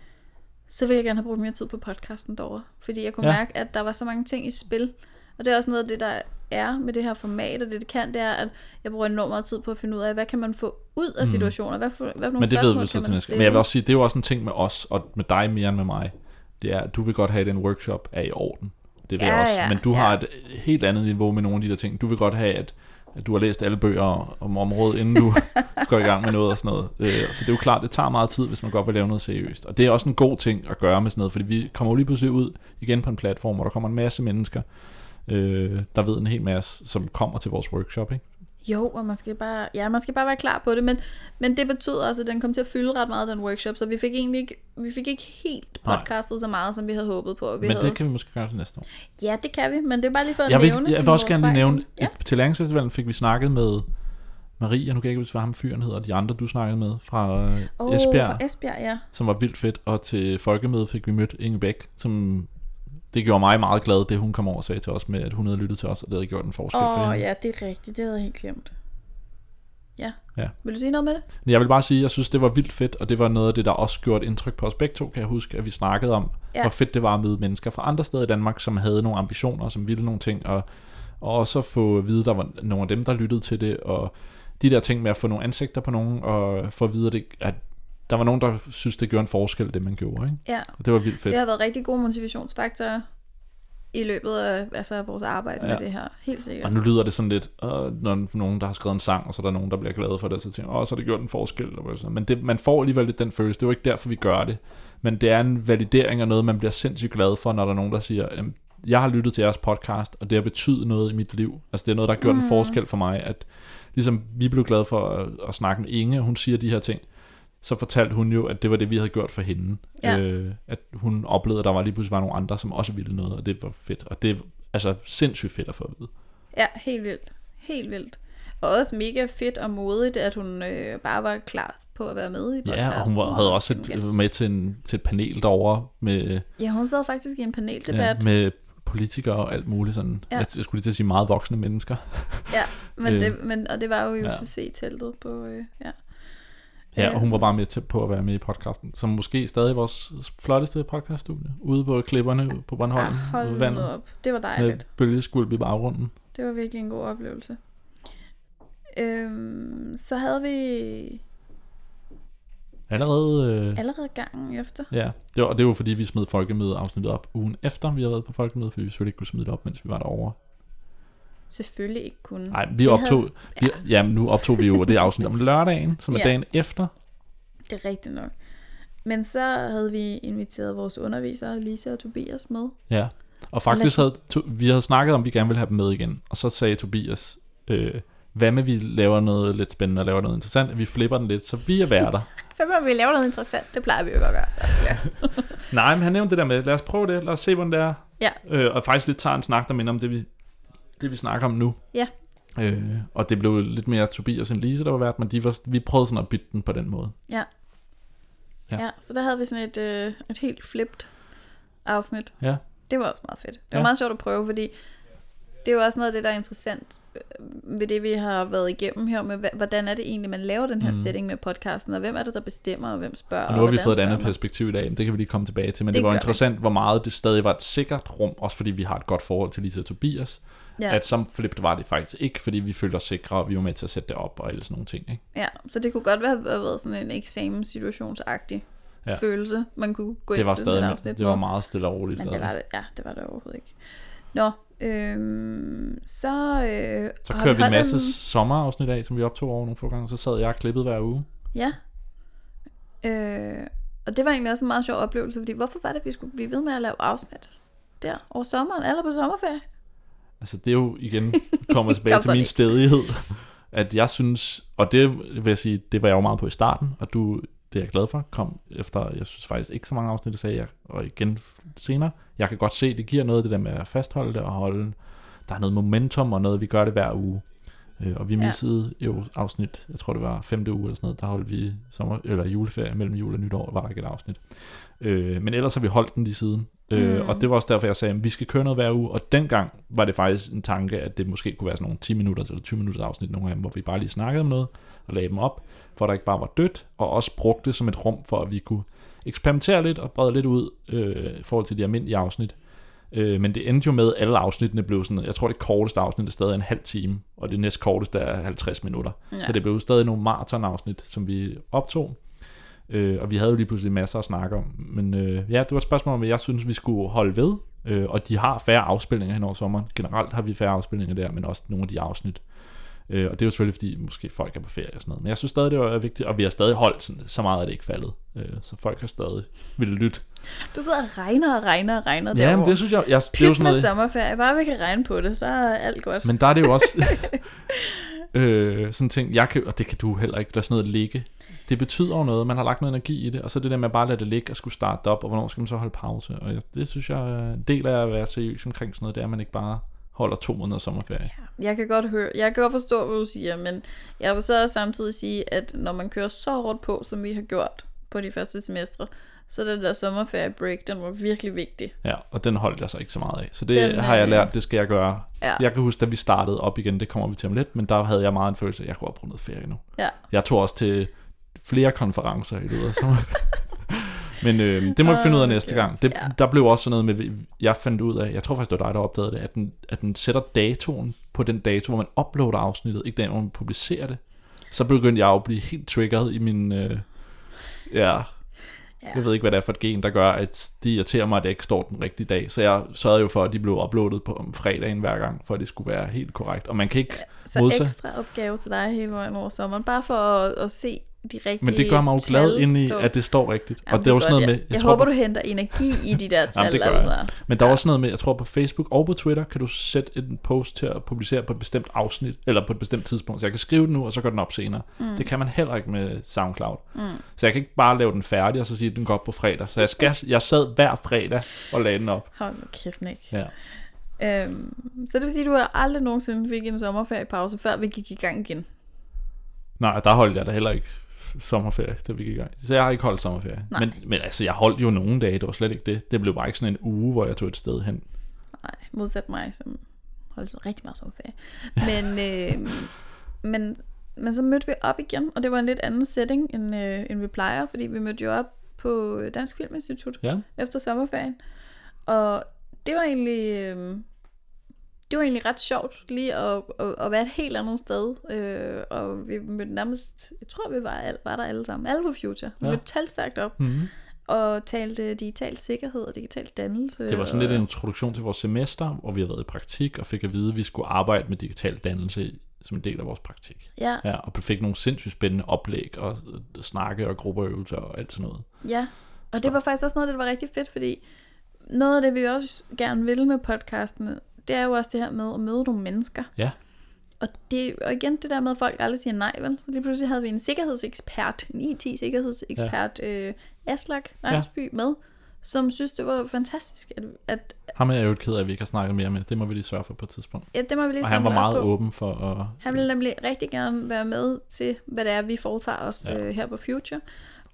så ville jeg gerne have brugt mere tid på podcasten derovre. Fordi jeg kunne Ja. mærke, at der var så mange ting i spil. Og det er også noget af det, der er med det her format, og det det kan, det er, at jeg bruger enormt meget tid på at finde ud af, hvad kan man få ud af situationer, hvad, for, hvad for nogle Mm. Men det ved vi så til næste. Men jeg vil også sige, det er jo også en ting med os, og med dig mere end med mig. Det er, at du vil godt have, at den workshop er i orden. Det vil Ja, jeg også. ja, Men du ja. har et helt andet niveau med nogle af de der ting. Du vil godt have, at, at du har læst alle bøger om området, inden du [LAUGHS] går i gang med noget og sådan noget. Øh, Så det er jo klart, det tager meget tid, hvis man godt vil lave noget seriøst. Og det er også en god ting at gøre med sådan noget, fordi vi kommer jo lige pludselig ud igen på en platform, hvor der kommer en masse mennesker, øh, der ved en hel masse, som kommer til vores workshop, ikke? Jo, og man skal bare, ja, man skal bare være klar på det, men, men det betød også, at den kom til at fylde ret meget, den workshop, så vi fik egentlig ikke, vi fik ikke helt Nej. podcastet så meget, som vi havde håbet på. Vi Men havde. det kan vi måske gøre til næste år. Ja, det kan vi, men det er bare lige for at Jeg vil, nævne. jeg vil også gerne lige nævne, Ja. til Læringsfestivalen fik vi snakket med Marie, og nu kan jeg ikke huske, hvad ham fyren hedder, og de andre, du snakkede med fra Oh, Esbjerg, Fra Esbjerg, ja. som var vildt fedt, og til folkemødet fik vi mødt Inge Bæk, som det gjorde mig meget glad, det hun kom over og sagde til os med, at hun havde lyttet til os, og det havde gjort en forskel for Åh, hende. ja, det er rigtigt. Det havde jeg helt glemt. Ja. Ja. Vil du sige noget med det? Jeg vil bare sige, at jeg synes, det var vildt fedt, og det var noget af det, der også gjorde et indtryk på os begge to, kan jeg huske, at vi snakkede om, Ja. ja. hvor fedt det var at møde mennesker fra andre steder i Danmark, som havde nogle ambitioner, som ville nogle ting, og, og også at få at vide, at der var nogle af dem, der lyttede til det, og de der ting med at få nogle ansigter på nogen, og få at vide, at, det, at der var nogen, der synes, det gjorde en forskel, det man gjorde. Ikke? Ja. Og det var vildt fedt. Det har været rigtig gode motivationsfaktorer i løbet af altså, vores arbejde ja. med det her. Helt sikkert. Og nu lyder det sådan lidt, øh, når nogen, der har skrevet en sang, og så er der nogen, der bliver glade for det, så tænker åh, så har det gjort en forskel. Men det, man får alligevel lidt den følelse, det er jo ikke derfor, vi gør det. Men det er en validering af noget, man bliver sindssygt glad for, når der er nogen, der siger, "Jamen, jeg har lyttet til jeres podcast, og det har betydet noget i mit liv. Altså det er noget, der har gjort mm. en forskel for mig, at ligesom vi blev glade for at, at snakke med Inge, og hun siger de her ting, så fortalte hun jo, at det var det, vi havde gjort for hende. Ja. Øh, at hun oplevede, at der var lige pludselig var nogle andre, som også ville noget, og det var fedt. Og det er altså sindssygt fedt at få at vide. Ja, helt vildt. Helt vildt. Og også mega fedt og modigt, at hun øh, bare var klar på at være med i podcasten. Ja, og hun var, havde også et, Yes. med til, en, til et panel derovre med, Ja, hun sad faktisk i en ja, paneldebat. med politikere og alt muligt sådan. Ja. Ja. Jeg skulle lige til at sige meget voksne mennesker. Ja, men [LAUGHS] Øh, det, men, og det var jo i ja. UCC-teltet på, øh, ja. Ja, og hun var bare med til på at være med i podcasten, som måske stadig vores flotteste podcaststudie, ude på klipperne på Bornholm, Ja, hold ved vandet, op. Det var med dejligt. bølgeskvulp i baggrunden. Det var virkelig en god oplevelse. Øhm, så havde vi Allerede, øh, allerede gangen efter. ja, det var, det var fordi, vi smed folkemøde afsnittet op ugen efter, vi havde været på folkemøde, fordi vi selvfølgelig ikke kunne smide det op, mens vi var derovre. Selvfølgelig ikke kun. Nej, vi Det optog, havde- vi, ja, men nu optog vi jo det afsnit om lørdagen, som er Ja. dagen efter. Det er rigtigt nok. Men så havde vi inviteret vores undervisere, Lisa og Tobias, med. Ja, og faktisk Eller- havde to, vi havde snakket om, at vi gerne ville have dem med igen, og så sagde Tobias, øh, hvad med vi laver noget lidt spændende og laver noget interessant, vi flipper den lidt, så vi er værter. [LAUGHS] Hvem må vi lave noget interessant? Det plejer vi jo godt at gøre. Så. Ja. [LAUGHS] Nej, men han nævnte det der med, lad os prøve det, lad os se, hvordan det er. Ja. Øh, og faktisk lidt tager en snak, der minder om det, vi, det, vi snakker om nu. Ja. Øh, og det blev lidt mere Tobias end Lise, der var vært, men de var, vi prøvede sådan at bytte den på den måde. ja. Ja. ja. så der havde vi sådan et, øh, et helt flipped afsnit. Ja. Det var også meget fedt. Det var Ja. meget sjovt at prøve, fordi det er jo også noget af det, der er interessant øh, ved det, vi har været igennem her, med hvordan er det egentlig, man laver den her mm. setting med podcasten, og hvem er det, der bestemmer, og hvem spørger, Og nu har vi fået et andet perspektiv i dag, men det kan vi lige komme tilbage til. Men Det det, det var interessant, hvor meget det stadig var et sikkert rum, også fordi vi har et godt forhold til Lise og Tobias. Ja. At som flippet var det faktisk ikke, fordi vi følte os sikre, og vi var med til at sætte det op og alle sådan nogle ting. Ikke? Ja, så det kunne godt være have været sådan en eksamenssituationsagtig ja. Følelse, man kunne gå Det ind var til stadig afsnit det var meget stille og roligt Men stadig. det var det, ja, det var det overhovedet ikke. Nå, øhm, så... Øh, Så kører vi en masse sommerafsnit af, som vi optog over nogle få gange. Så sad jeg og klippede hver uge. Ja. Øh, og det var egentlig også en meget sjov oplevelse, fordi hvorfor var det, at vi skulle blive ved med at lave afsnit der over sommeren, eller på sommerferie? Altså det er jo igen, [LAUGHS] kommer tilbage til min ikke. stedighed, at jeg synes, og det vil jeg sige, det var jeg jo meget på i starten, og du, det er jeg glad for, kom efter, jeg synes faktisk ikke så mange afsnit, det sagde jeg, og igen senere, jeg kan godt se, det giver noget det der med at fastholde det og holde, der er noget momentum og noget, vi gør det hver uge. Øh, Og vi Ja. missede jo afsnit, jeg tror det var femte uge eller sådan noget, der holdt vi sommer, eller juleferie mellem jul og nytår, var der ikke et afsnit. Øh, men ellers har vi holdt den lige siden. Øh, Mm. og det var også derfor, jeg sagde, at vi skal køre noget hver uge. Og dengang var det faktisk en tanke, at det måske kunne være sådan nogle 10 minutter eller 20 minutters afsnit, nogle af dem, hvor vi bare lige snakkede om noget og lagde dem op, for der ikke bare var dødt, og også brugte det som et rum for, at vi kunne eksperimentere lidt og brede lidt ud øh, i forhold til de almindelige afsnit. Øh, men det endte jo med, at alle afsnittene blev sådan, jeg tror det korteste afsnit er stadig en halv time, og det næst korteste er 50 minutter. Ja. Så det blev stadig nogle maratonafsnit, som vi optog. Øh, og vi havde jo lige pludselig masser at snakke om. Men øh, ja, det var et spørgsmål om, at jeg synes, vi skulle holde ved. Øh, og de har færre afspilninger hen over sommeren. Generelt har vi færre afspilninger der, men også nogle af de afsnit. Øh, og det er jo selvfølgelig, fordi måske folk er på ferie og sådan noget. Men jeg synes stadig, det var vigtigt, og vi har stadig holdt sådan, så meget, at det ikke faldet. Øh, så folk har stadig ville lytte. Du sidder og regner og regner og regner Ja, men det synes jeg, jeg det er jo sådan noget, sommerferie. Bare vi kan regne på det, så er alt godt. Men der er det jo også [LAUGHS] øh, sådan ting, jeg kan, og det kan du heller ikke, der er sådan noget ligge. Det betyder jo noget, man har lagt noget energi i det, og så det der med at bare lade det ligge og skulle starte op, og hvornår skal man så holde pause. Og det synes jeg er en del af at være seriøs omkring sådan noget, det er, at man ikke bare holder to måneder sommerferie. Jeg kan godt høre, jeg kan godt forstå, hvad du siger, men jeg vil så samtidig sige, at når man kører så hårdt på, som vi har gjort på de første semestre, så den der sommerferie break, den var virkelig vigtig. Ja, og den holdt jeg så ikke så meget af. Så det Den, har jeg øh, lært, det skal jeg gøre. Ja. Jeg kan huske, da vi startede op igen, det kommer vi til om lidt, men der havde jeg meget en følelse af, at jeg kunne have brugt noget ferie nu. Ja. Jeg tog også til flere konferencer i løbet af. [LAUGHS] Men øh, det må vi finde ud af Åh, næste gang. Det, Ja. Der blev også sådan noget med, jeg fandt ud af, jeg tror faktisk, det var dig, der opdagede det, at den, at den sætter datoen på den dato, hvor man uploader afsnittet, ikke den, hvor man publicerer det. Så begyndte jeg jo at blive helt triggeret i min... Øh, ja, Ja. jeg ved ikke, hvad det er for et gen, der gør, at de irriterer mig, at det ikke står den rigtige dag. Så jeg sørgede jo for, at de blev uploadet på om fredagen hver gang, for at det skulle være helt korrekt. Og man kan ikke Så modsat. ekstra opgave til dig hele vejen over sommeren, bare for at, at se de rigtige Men det gør mig jo glad tal ind i, at det står rigtigt. Jamen, og det er sådan noget med... Jeg, jeg tror håber, på, du henter energi i de der [LAUGHS] tal, det gør jeg. altså. Men der er Ja. også noget med, jeg tror på Facebook og på Twitter, kan du sætte en post til at publicere på et bestemt afsnit, eller på et bestemt tidspunkt. Så jeg kan skrive den nu, og så går den op senere. Mm. Det kan man heller ikke med SoundCloud. Mm. Så jeg kan ikke bare lave den færdig, og så sige, at den går op på fredag. Så jeg, skal, jeg sad hver fredag og lagde den op. Hold nu kæft, Nick. Ja. Øhm, så det vil sige, at du har aldrig nogensinde fik en sommerferiepause, før vi gik i gang igen. Nej, der holdt jeg da heller ikke sommerferie, da vi gik i gang. Så jeg har ikke holdt sommerferie. Nej. Men, men altså, jeg holdt jo nogle dage, det var slet ikke det. Det blev bare ikke sådan en uge, hvor jeg tog et sted hen. Nej, modsat mig, som holdt så rigtig meget sommerferie. Men, [LAUGHS] øh, men, men så mødte vi op igen, og det var en lidt anden setting, end, øh, end vi plejer, fordi vi mødte jo op på Dansk Filminstitut Ja, efter sommerferien. Og det var egentlig... Øh, det var egentlig ret sjovt lige at, at, at være et helt andet sted. Øh, og vi mødte nærmest, jeg tror vi var, var der alle sammen, alle på Future. Vi Ja. mødte talstærkt op mm-hmm. og talte digital sikkerhed og digital dannelse. Det var sådan og, lidt en introduktion til vores semester, hvor vi har været i praktik, og fik at vide, at vi skulle arbejde med digital dannelse som en del af vores praktik. Ja, Ja, og fik nogle sindssygt spændende oplæg, og øh, snakke og gruppeøvelser og alt sådan noget. Ja, og Så- det var faktisk også noget, der var rigtig fedt, fordi noget af det, vi også gerne vil med podcastene, det er jo også det her med at møde nogle mennesker. Ja. Og, det, og igen det der med, at folk aldrig siger nej, vel? Så lige pludselig havde vi en sikkerhedsekspert, en IT-sikkerhedsekspert, ja. øh, Aslak Landsby ja. med, som synes, det var fantastisk, at, at Ham er jeg jo ked af, at vi ikke har snakket mere med. Det må vi lige sørge for på et tidspunkt. ja, det må vi lige Og han var meget på. åben for at... Han ville nemlig rigtig gerne være med til, hvad det er, vi foretager os ja. øh, her på Future.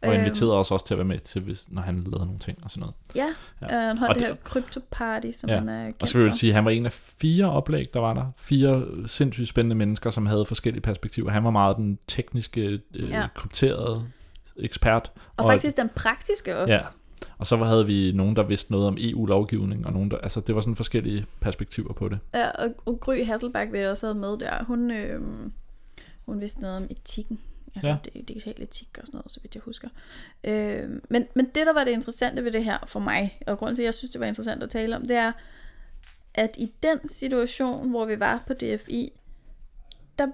Og Øhm, inviterede os også til at være med, til, hvis, når han lavede nogle ting og sådan noget. Ja, Ja. Øh, han holdt Og det, her kryptoparty, som Ja. han er kendt Og så vil jeg sige, at han var en af fire oplæg, der var der. Fire sindssygt spændende mennesker, som havde forskellige perspektiver. Han var meget den tekniske, øh, Ja. krypterede ekspert. Og faktisk den praktiske også. Ja. Og så havde vi nogen, der vidste noget om EU-lovgivning, og nogen, der, altså det var sådan forskellige perspektiver på det. Ja, og, og Gry Hasselbak vil jeg også have med der. Hun, øh, hun vidste noget om etikken. Altså Ja. ja. digital etik og sådan noget, så vidt jeg husker. Øh, men, men det, der var det interessante ved det her for mig, og grunden til, at jeg synes, det var interessant at tale om, det er, at i den situation, hvor vi var på DFI, der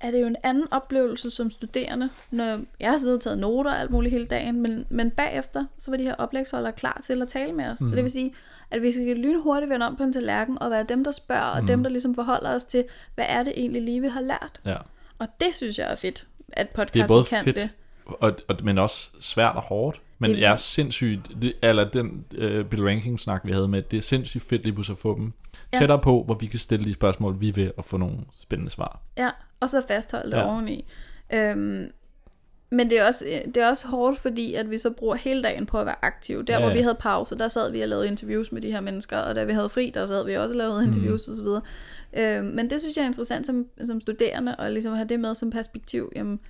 er det jo en anden oplevelse som studerende, når jeg har siddet og taget noter og alt muligt hele dagen, men, men bagefter, så var de her oplægsholdere klar til at tale med os. Mm. Så det vil sige, at vi skal lynhurtigt vende om på en tallerken, og være dem, der spørger, og dem, der ligesom forholder os til, hvad er det egentlig lige, vi har lært. Ja. Og det synes jeg er fedt, at podcasten Det er både kan fedt, det. og, og, men også svært og hårdt. Men Det- er sindssygt, det, eller den uh, Bill Ranking-snak, vi havde med, det er sindssygt fedt lige pludselig at få dem Ja. tættere på, hvor vi kan stille de spørgsmål, vi vil, og få nogle spændende svar. Ja, og så fastholde det. Ja. oveni. Øhm, men det er, også, det er også hårdt, fordi at vi så bruger hele dagen på at være aktive. Der, ja. Hvor vi havde pause, der sad vi og lavede interviews med de her mennesker, og da vi havde fri, der sad vi også og lavede interviews mm. osv. Øhm, men det synes jeg er interessant som, som studerende, og ligesom have det med som perspektiv. Jamen,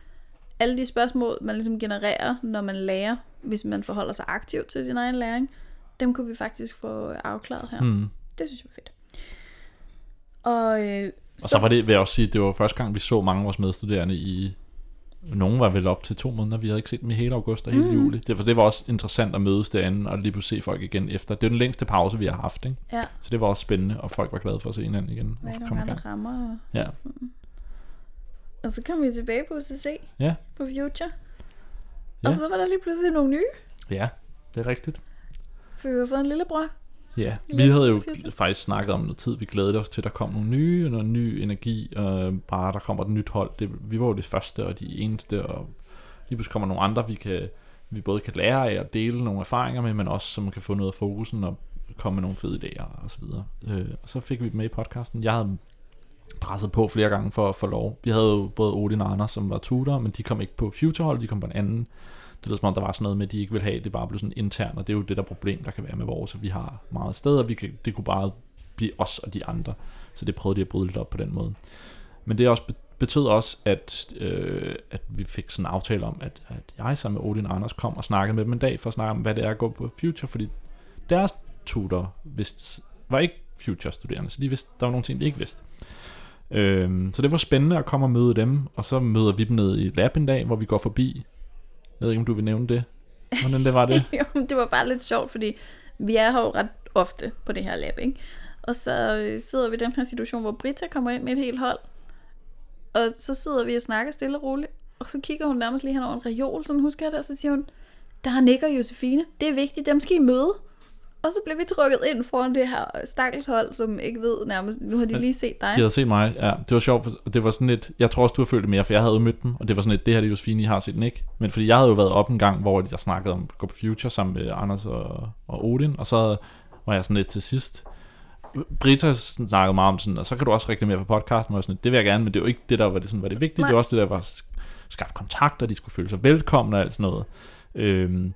alle de spørgsmål, man ligesom genererer, når man lærer, hvis man forholder sig aktivt til sin egen læring, dem kunne vi faktisk få afklaret her. Mm. Det synes jeg var fedt. Og, øh, Og så var det, vil jeg også sige, det var første gang, vi så mange af vores medstuderende i... Nogen var vel op til to måneder, vi havde ikke set dem i hele august og hele mm. juli. Det, for det var også interessant at mødes derinde og lige pludselig se folk igen efter. Det er den længste pause, vi har haft, ikke? ja, Så det var også spændende, og folk var glade for at se hinanden igen. hvad er nogle andre rammer? Ja. sådan. og så kom vi tilbage på UCC, Ja, på Future. Ja. Og så var der lige pludselig nogle nye, ja, det er rigtigt. for vi har fået en lillebror. Ja, vi havde jo future. faktisk snakket om noget tid. Vi glædede os til, at der kom nogle nye, noget ny energi, og bare der kommer et nyt hold. Det, vi var jo det første og de eneste, og lige pludselig kommer nogle andre, vi, kan, vi både kan lære af og dele nogle erfaringer med, men også så man kan få noget af fokusen og komme med nogle fede idéer og så videre. Øh, og så fik vi dem med i podcasten. Jeg havde presset på flere gange for at få lov. Vi havde jo både Odin og Anders, som var tutor, men de kom ikke på Future-hold, de kom på en anden. Det lyder som om, der var sådan noget med, at de ikke vil have, det bare blev sådan internt, og det er jo det der problem, der kan være med vores, at vi har meget sted, og vi kan, det kunne bare blive os og de andre. Så det prøvede de at bryde lidt op på den måde. Men det også betød også, at, øh, at vi fik sådan en aftale om, at, at jeg sammen med Odin og Anders kom og snakkede med dem en dag for at snakke om, hvad det er at gå på Future, fordi deres tutor vidste, var ikke Future-studerende, så de vidste, der var nogle ting, de ikke vidste. Øh, så det var spændende at komme og møde dem, og så møder vi dem ned i lab en dag, hvor vi går forbi. Jeg ved ikke, om du vil nævne det. Hvordan det var det? [LAUGHS] Jo, det var bare lidt sjovt, fordi vi er her jo ret ofte på det her lab, ikke? Og så øh, sidder vi i den her situation, hvor Britta kommer ind med et helt hold. Og så sidder vi og snakker stille og roligt. Og så kigger hun nærmest lige hen over en reol, sådan husker jeg det, og så siger hun, der nikker Nick og Josefine, det er vigtigt, dem skal I møde. Og så blev vi trykket ind foran det her stakkelshold, som ikke ved nærmest, nu har de lige set dig. De havde set mig, ja. Det var sjovt, for det var sådan lidt, jeg tror også, du har følt det mere, for jeg havde jo mødt dem, og det var sådan lidt, det her det er Josefine, I har set den ikke. Men fordi jeg havde jo været op en gang, hvor jeg snakkede om Go Future sammen med Anders og, og Odin, og så var jeg sådan lidt til sidst. Britta snakkede meget om sådan, og så kan du også reklamere for podcasten, og sådan, lidt, det vil jeg gerne, men det var ikke det, der var det, sådan, var det vigtige, Nej. det var også det, der var skabt kontakt, og de skulle føle sig velkomne og alt sådan noget. Øhm,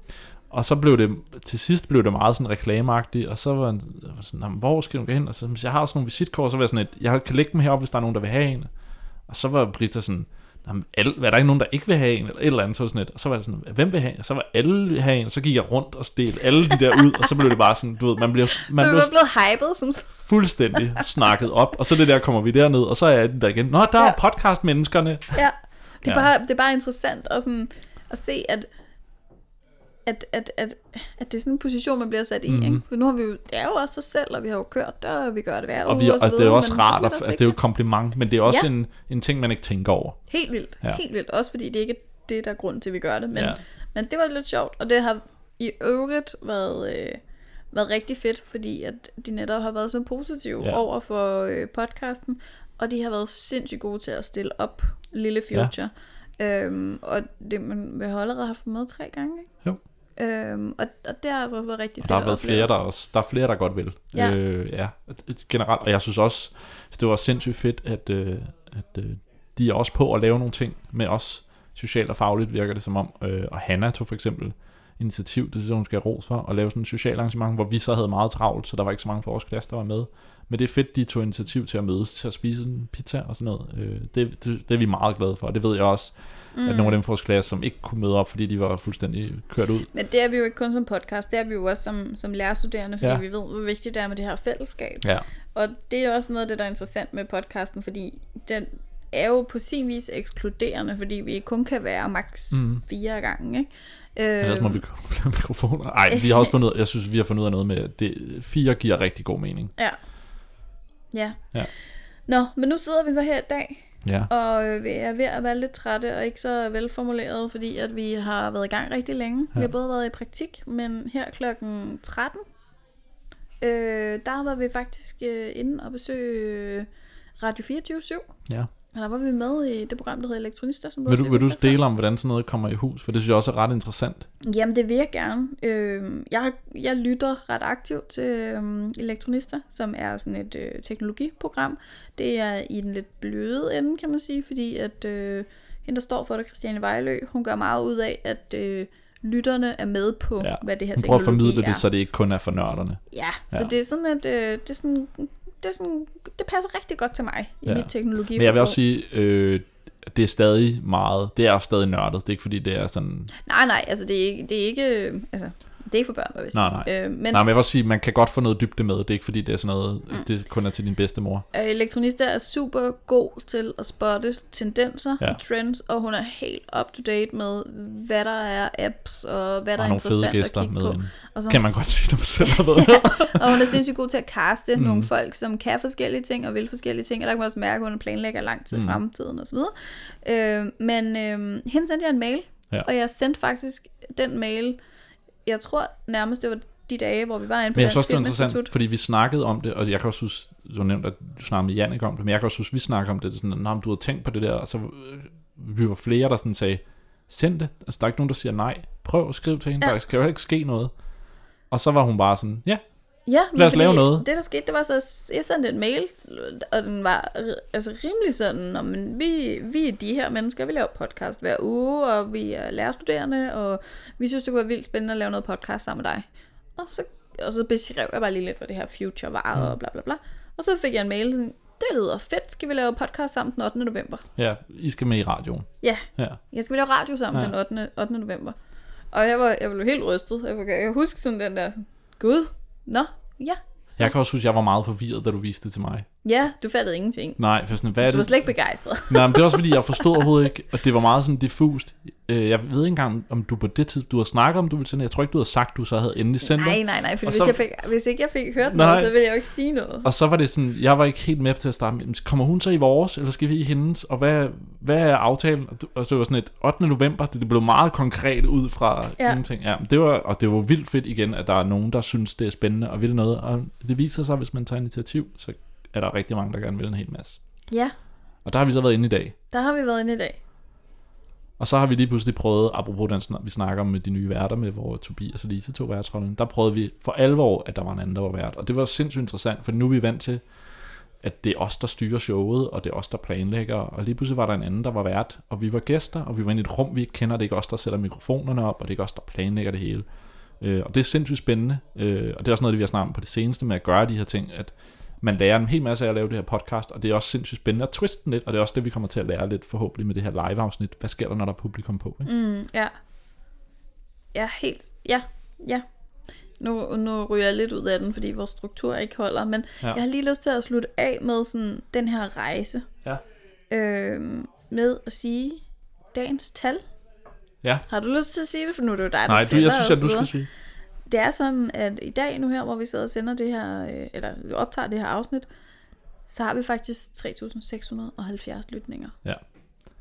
og så blev det, til sidst blev det meget sådan reklameagtigt, og så var var sådan, "Jamen, hvor skal du gå hen? Og så, hvis jeg har sådan nogle visitkort, så var jeg sådan et, jeg kan lægge dem heroppe, hvis der er nogen, der vil have en. Og så var Britta sådan, "Jamen, alle, er der ikke nogen, der ikke vil have en, eller et eller andet, så var sådan et. Og så var jeg sådan, hvem vil have en? Og så var alle vil have en, og så gik jeg rundt og stelte alle de der ud, og så blev det bare sådan, du ved, man bliver, man så var blevet hyped som fuldstændig snakket op, og så det der kommer vi derned, og så er jeg den der igen. Nå, der er Ja. podcastmenneskerne. Ja, det er, Ja. Bare, det er bare interessant at, sådan, at se, at, at, at, at, at det er sådan en position, man bliver sat i. Mm-hmm. Ikke? For nu har vi jo, det er jo også os selv, og vi har jo kørt der, og vi gør det hver Og, uge vi, og, og så det er også rart, at, det også altså, det er jo et kompliment, men det er også Ja. en, en ting, man ikke tænker over. Helt vildt, Ja. helt vildt. Også fordi det ikke er det, der er grund til, at vi gør det. Men, Ja. men det var lidt sjovt, og det har i øvrigt været, øh, været rigtig fedt, fordi at de netop har været så positive Ja. over for øh, podcasten, og de har været sindssygt gode til at stille op Lille Future. Ja. Øhm, og det, man vil have allerede haft med tre gange, ikke? Jo. Øhm, og, og det har altså også været rigtig Og fedt der har været flere, der også, der er flere, der godt vil. Ja. Øh, ja. Generelt, og jeg synes også, det var sindssygt fedt, at, øh, at øh, de er også på at lave nogle ting med os, socialt og fagligt virker det som om. Øh, og Hanna tog for eksempel initiativ, det synes jeg, hun skal have ros for, at lave sådan en social arrangement, hvor vi så havde meget travlt, så der var ikke så mange fra vores klasse, der var med. Men det er fedt, de tog initiativ til at mødes, til at spise en pizza og sådan noget. Øh, det, det, det er vi meget glade for, og det ved jeg også, mm. at nogle af dem fra vores klasse, som ikke kunne møde op, fordi de var fuldstændig kørt ud. Men det er vi jo ikke kun som podcast, det er vi jo også som, som lærerstuderende, fordi Ja. vi ved, hvor vigtigt det er med det her fællesskab. Ja, Og det er også noget af det, der er interessant med podcasten, fordi den er jo på sin vis ekskluderende, fordi vi kun kan være maks Mhm. fire gange, ikke? Ellers Øh, må vi købe [LAUGHS] flere mikrofoner. Nej, vi har også fundet ud jeg synes, vi har fundet ud af noget med, at det, fire giver rigtig god mening. Ja. Ja. Ja. Nå, men nu sidder vi så her i dag Ja. Og øh, vi er ved at være lidt trætte og ikke så velformuleret, fordi at vi har været i gang rigtig længe. Ja. Vi har både været i praktik, men her klokken 13, øh, der var vi faktisk øh, inde og besøge Radio 24 /7. Ja. Og der var vi med i det program, der hedder Elektronister. Som vil du, vil du dele om, hvordan sådan noget kommer i hus? For det synes jeg også er ret interessant. Jamen, det vil jeg gerne. Øh, jeg, jeg lytter ret aktivt til øh, Elektronister, som er sådan et øh, teknologiprogram. Det er i den lidt bløde ende, kan man sige, fordi at øh, hende, der står for det, Christiane Vejlø, hun gør meget ud af, at... Øh, lytterne er med på, ja. hvad det her teknologi er. prøver at formidle det, så det ikke kun er for nørderne. Ja, så ja. det er sådan, at øh, det er sådan det, er sådan, det passer rigtig godt til mig i ja. mit teknologi. Men jeg vil også sige, øh, det er stadig meget, det er stadig nørdet. Det er ikke fordi, det er sådan... Nej, nej, altså det er ikke, det er ikke altså, det er ikke for børn, hvad Nej, nej. Øh, men, nej, men jeg vil sige, man kan godt få noget dybde med. Det er ikke fordi, det er sådan noget, mm. det kun er til din bedste mor. Øh, elektronista er super god til at spotte tendenser ja. og trends, og hun er helt up to date med, hvad der er apps, og hvad der og er interessant at kigge med på. Og så, kan man godt sige, man selv [LAUGHS] været Og hun er sindssygt god til at kaste mm. nogle folk, som kan forskellige ting og vil forskellige ting, og der kan man også mærke, at hun planlægger lang tid mm. fremtiden og så videre. Øh, men øh, hende sendte jeg en mail, ja. og jeg sendte faktisk den mail jeg tror nærmest, det var de dage, hvor vi var inde på Men jeg synes også, det er interessant, fordi vi snakkede om det, og jeg kan også huske, du nævnt, at du snakkede med Jannik om det, men jeg kan også huske, at vi snakkede om det, det sådan, at du har tænkt på det der, og så øh, vi var flere, der sådan sagde, send det. Altså, der er ikke nogen, der siger nej. Prøv at skrive til hende, ja. der skal jo ikke ske noget. Og så var hun bare sådan, ja, Ja, Lad os lave noget. Det, der skete, det var så, jeg sendte en mail, og den var altså rimelig sådan, men vi, vi er de her mennesker, vi laver podcast hver uge, og vi er lærerstuderende, og vi synes, det kunne være vildt spændende at lave noget podcast sammen med dig. Og så, og så beskrev jeg bare lige lidt, hvad det her future var, mm. og bla bla bla. Og så fik jeg en mail, sådan, det lyder fedt, skal vi lave podcast sammen den 8. november? Ja, I skal med i radioen. Ja, ja. jeg skal vi lave radio sammen ja. den 8. 8. november. Og jeg var, jeg blev helt rystet. Jeg, kan jeg huske sådan den der, gud, Nå, ja. Så. Jeg kan også huske, at jeg var meget forvirret, da du viste det til mig. Ja, du fattede ingenting. Nej, for sådan, hvad er Du var slet ikke begejstret. Nej, men det er også fordi, jeg forstod [LAUGHS] overhovedet ikke, og det var meget sådan diffust. Øh, jeg ved ikke engang, om du på det tidspunkt, du har snakket om, du ville sende Jeg tror ikke, du havde sagt, du så havde endelig sendt Nej, nej, nej, for hvis, så, jeg fik, hvis ikke jeg fik hørt nej, noget, så ville jeg jo ikke sige noget. Og så var det sådan, jeg var ikke helt med til at starte med, kommer hun så i vores, eller skal vi i hendes, og hvad, hvad er aftalen? Og så var sådan et 8. november, det, det blev meget konkret ud fra ja. ingenting. Ja, det var, og det var vildt fedt igen, at der er nogen, der synes, det er spændende og vil noget, og det viser sig, hvis man tager initiativ, så er der rigtig mange, der gerne vil en hel masse. Ja. Og der har vi så været inde i dag. Der har vi været inde i dag. Og så har vi lige pludselig prøvet, apropos den, vi snakker om med de nye værter med, hvor Tobias og Lise tog værtsrollen, der prøvede vi for alvor, at der var en anden, der var vært. Og det var sindssygt interessant, for nu er vi vant til, at det er os, der styrer showet, og det er os, der planlægger. Og lige pludselig var der en anden, der var vært, og vi var gæster, og vi var inde i et rum, vi ikke kender. Det er ikke os, der sætter mikrofonerne op, og det er ikke os, der planlægger det hele. Øh, og det er sindssygt spændende, øh, og det er også noget, det vi har snakket om på det seneste med at gøre de her ting, at man lærer en hel masse af at lave det her podcast, og det er også sindssygt spændende at twiste lidt, og det er også det, vi kommer til at lære lidt forhåbentlig med det her live-afsnit. Hvad sker der, når der er publikum på? Ikke? Mm, ja. Ja, helt. Ja, ja. Nu, nu ryger jeg lidt ud af den, fordi vores struktur ikke holder, men ja. jeg har lige lyst til at slutte af med sådan den her rejse. Ja. Øh, med at sige dagens tal. Ja. Har du lyst til at sige det, for nu er det jo dig, der Nej, du, jeg synes, at du skal sige det er sådan, at i dag nu her, hvor vi sidder og sender det her, øh, eller optager det her afsnit, så har vi faktisk 3.670 lytninger. Ja.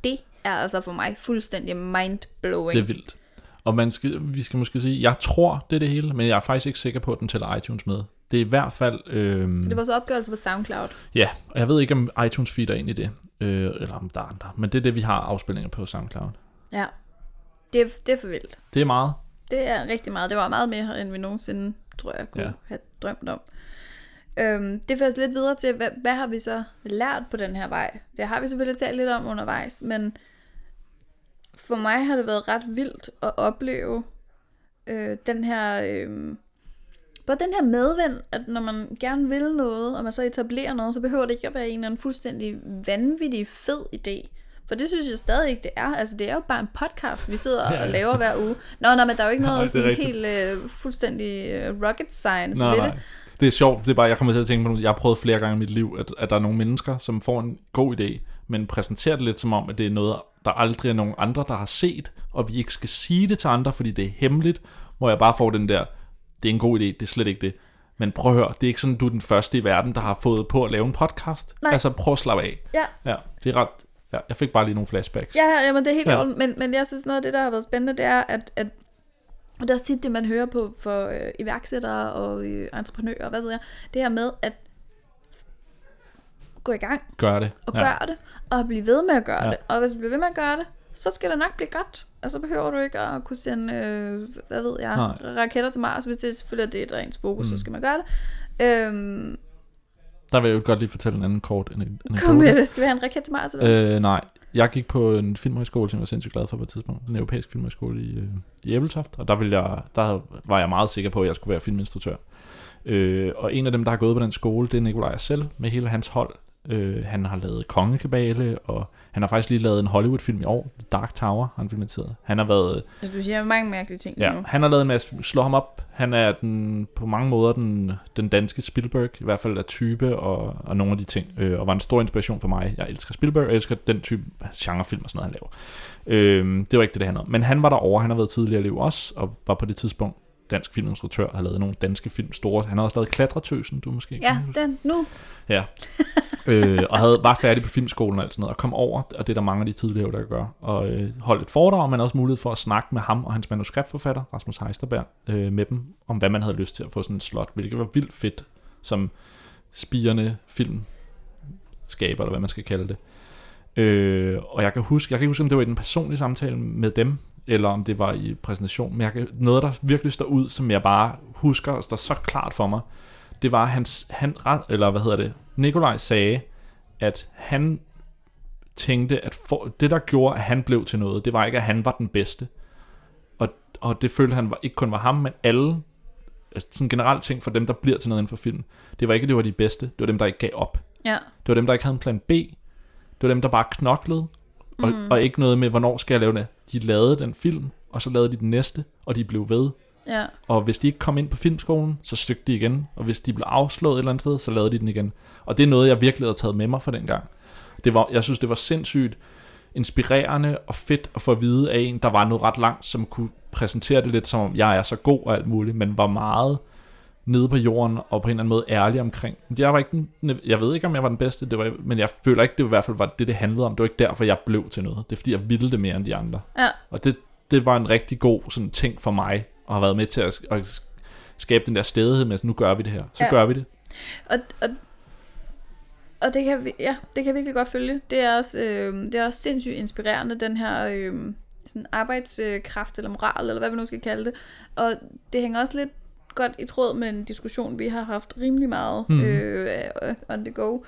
Det er altså for mig fuldstændig mind-blowing. Det er vildt. Og man skal, vi skal måske sige, jeg tror, det er det hele, men jeg er faktisk ikke sikker på, at den tæller iTunes med. Det er i hvert fald... Øh, så det var så opgørelse på SoundCloud? Ja, og jeg ved ikke, om iTunes feeder ind i det, øh, eller om der er andre, men det er det, vi har afspilninger på SoundCloud. Ja, det er, det er for vildt. Det er meget. Det er rigtig meget. Det var meget mere, end vi nogensinde, tror jeg, kunne ja. have drømt om. Øhm, det fører os lidt videre til, hvad, hvad har vi så lært på den her vej? Det har vi selvfølgelig talt lidt om undervejs, men for mig har det været ret vildt at opleve øh, den her... Øh, både den her medvind, at når man gerne vil noget, og man så etablerer noget, så behøver det ikke at være en eller anden fuldstændig vanvittig fed idé. For det synes jeg stadig ikke, det er. Altså, det er jo bare en podcast, vi sidder ja, [LAUGHS] ja. og laver hver uge. Nå, nej, men der er jo ikke [LAUGHS] noget nej, sådan helt uh, fuldstændig uh, rocket science nej, ved nej. det. Det er sjovt, det er bare, jeg kommer til at tænke på, jeg har prøvet flere gange i mit liv, at, at der er nogle mennesker, som får en god idé, men præsenterer det lidt som om, at det er noget, der aldrig er nogen andre, der har set, og vi ikke skal sige det til andre, fordi det er hemmeligt, hvor jeg bare får den der, det er en god idé, det er slet ikke det. Men prøv at høre, det er ikke sådan, du er den første i verden, der har fået på at lave en podcast. Nej. Altså prøv at slappe af. Ja. ja det er ret ja, jeg fik bare lige nogle flashbacks. Ja, ja, men det er helt Ja. men, men jeg synes noget af det, der har været spændende, det er, at, at og det er også tit det, man hører på for øh, iværksættere og øh, entreprenører, hvad ved jeg, det her med at gå i gang Gør det. og ja. gøre det, og blive ved med at gøre Ja. det. Og hvis du bliver ved med at gøre det, så skal det nok blive godt. Og så behøver du ikke at kunne sende, øh, hvad ved jeg, Nej. raketter til Mars. Hvis det er selvfølgelig er det er et rent fokus. Mm. så skal man gøre det. Øhm, Der vil jeg jo godt lige fortælle en anden kort anekdote. kom med det. Skal have en raket til Mars? Eller? hvad? Øh, nej, jeg gik på en filmhøjskole, som jeg var sindssygt glad for på et tidspunkt. Den europæiske filmhøjskole i, øh, i Æbeltoft. Og der, ville jeg, der var jeg meget sikker på, at jeg skulle være filminstruktør. Øh, og en af dem, der har gået på den skole, det er Nikolaj selv med hele hans hold. Øh, han har lavet Kongekabale, og han har faktisk lige lavet en Hollywood-film i år, The Dark Tower, han filmateret. Han har været Altså, du siger mange mærkelige ting Ja, nu. han har lavet en masse, slå ham op. Han er den, på mange måder den, den danske Spielberg, i hvert fald af type og, og nogle af de ting, øh, og var en stor inspiration for mig. Jeg elsker Spielberg, og jeg elsker den type genrefilm og sådan noget, han laver. Øh, det var ikke det, det handlede om. Men han var derovre, han har været tidligere i liv også, og var på det tidspunkt dansk filminstruktør, har lavet nogle danske film store. Han har også lavet Klatretøsen, du måske Ja, kan den nu. Ja. [LAUGHS] øh, og havde, var færdig på filmskolen og alt sådan noget, og kom over, og det er der mange af de tidligere, der gør, og øh, holdt et foredrag, men også mulighed for at snakke med ham og hans manuskriptforfatter, Rasmus Heisterberg, øh, med dem, om hvad man havde lyst til at få sådan en slot, hvilket var vildt fedt, som spirende film skaber, eller hvad man skal kalde det. Øh, og jeg kan huske, jeg kan ikke huske, om det var i den personlige samtale med dem, eller om det var i præsentation, men jeg kan, noget, der virkelig står ud, som jeg bare husker, og står så klart for mig, det var, hans, han, ret- eller hvad hedder det, Nikolaj sagde, at han tænkte, at for, det, der gjorde, at han blev til noget, det var ikke, at han var den bedste. Og, og det følte han var, ikke kun var ham, men alle, altså sådan generelt ting for dem, der bliver til noget inden for film. Det var ikke, at det var de bedste, det var dem, der ikke gav op. Ja. Det var dem, der ikke havde en plan B. Det var dem, der bare knoklede. Og, Mm. mm. og ikke noget med, hvornår skal jeg lave det. De lavede den film, og så lavede de den næste, og de blev ved. Ja. Og hvis de ikke kom ind på filmskolen, så stykte de igen. Og hvis de blev afslået et eller andet sted, så lavede de den igen. Og det er noget, jeg virkelig havde taget med mig fra den gang. Det var, jeg synes, det var sindssygt inspirerende og fedt at få at vide af en, der var noget ret langt, som kunne præsentere det lidt som om, jeg er så god og alt muligt, men var meget nede på jorden og på en eller anden måde ærlig omkring. Jeg var ikke den, jeg ved ikke, om jeg var den bedste, det var, men jeg føler ikke, det i hvert fald var det, det handlede om. Det var ikke derfor, jeg blev til noget. Det er fordi, jeg ville det mere end de andre. Ja. Og det, det var en rigtig god sådan, ting for mig, at have været med til at, at skabe den der stedighed med, at nu gør vi det her. Så Ja. gør vi det. Og, og, og det kan, vi- ja, det kan jeg virkelig godt følge. Det er også, øh, det er også sindssygt inspirerende, den her øh, sådan arbejdskraft eller moral, eller hvad vi nu skal kalde det. Og det hænger også lidt godt i tråd med en diskussion, vi har haft rimelig meget mm. øh, on the go,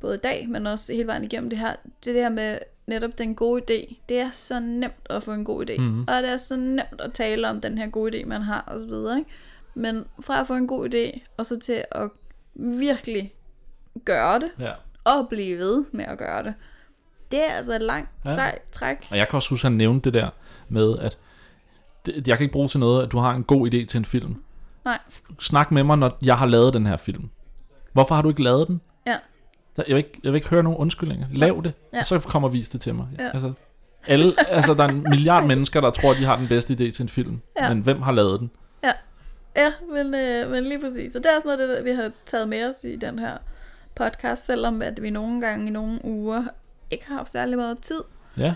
både i dag, men også hele vejen igennem det her. Det der med netop den gode idé. Det er så nemt at få en god idé. Mhm. Og det er så nemt at tale om den her gode idé, man har, og så videre, ikke? Men fra at få en god idé, og så til at virkelig gøre det, Ja. og blive ved med at gøre det, det er altså et langt, Ja. ja. sejt træk. Og jeg kan også huske, at han nævnte det der med, at det, jeg kan ikke bruge til noget, at du har en god idé til en film. Nej. Snak med mig, når jeg har lavet den her film. Hvorfor har du ikke lavet den? Ja. Jeg vil ikke, jeg vil ikke høre nogen undskyldninger. Lav det, Ja. og så kommer vis det til mig. Ja. Altså, alle, altså, der er en milliard mennesker, der tror, de har den bedste idé til en film. Ja. Men hvem har lavet den? Ja, men, øh, men lige præcis. Og det er også noget det, vi har taget med os i den her podcast, selvom at vi nogle gange i nogle uger ikke har haft særlig meget tid. Ja.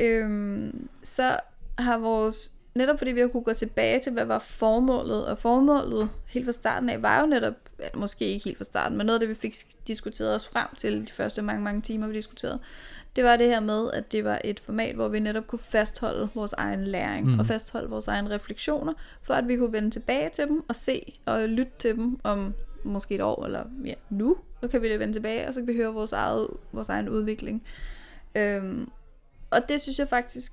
Øhm, så har vores, netop fordi vi har kunne gå tilbage til, hvad var formålet, og formålet helt fra starten af, var jo netop, eller måske ikke helt fra starten, men noget af det, vi fik diskuteret os frem til de første mange, mange timer, vi diskuterede, det var det her med, at det var et format, hvor vi netop kunne fastholde vores egen læring, mm. og fastholde vores egne refleksioner, for at vi kunne vende tilbage til dem, og se og lytte til dem om måske et år, eller ja, nu, så kan vi vende tilbage, og så kan vi høre vores, eget, vores egen udvikling. Øhm, og det synes jeg faktisk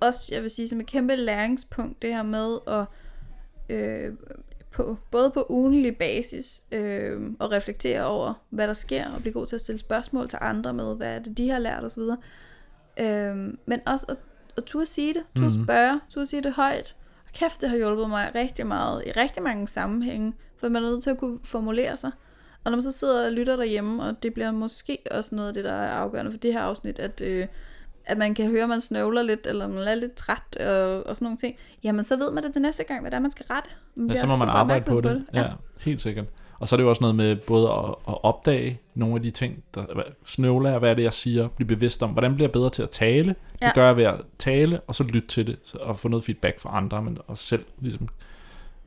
også, jeg vil sige, som et kæmpe læringspunkt, det her med at øh, på, både på ugenlig basis øh, og reflektere over, hvad der sker, og blive god til at stille spørgsmål til andre med, hvad er det, de har lært osv. Øh, men også at, at turde sige det, turde Mhm. spørge, turde sige det højt. Og kæft, det har hjulpet mig rigtig meget i rigtig mange sammenhænge, for man er nødt til at kunne formulere sig. Og når man så sidder og lytter derhjemme, og det bliver måske også noget af det, der er afgørende for det her afsnit, at, øh, at man kan høre, at man snøvler lidt, eller man er lidt træt, og, og sådan nogle ting, jamen så ved man det til næste gang, hvad det er, man skal rette. Man Ja, så må man super arbejde opmærksom på det. Ja. ja, helt sikkert. Og så er det jo også noget med både at, at opdage, nogle af de ting, der snøvler af, hvad er det, jeg siger, blive bevidst om, hvordan bliver jeg bedre til at tale? Ja. Det gør jeg ved at tale, og så lytte til det, og få noget feedback fra andre, men også selv ligesom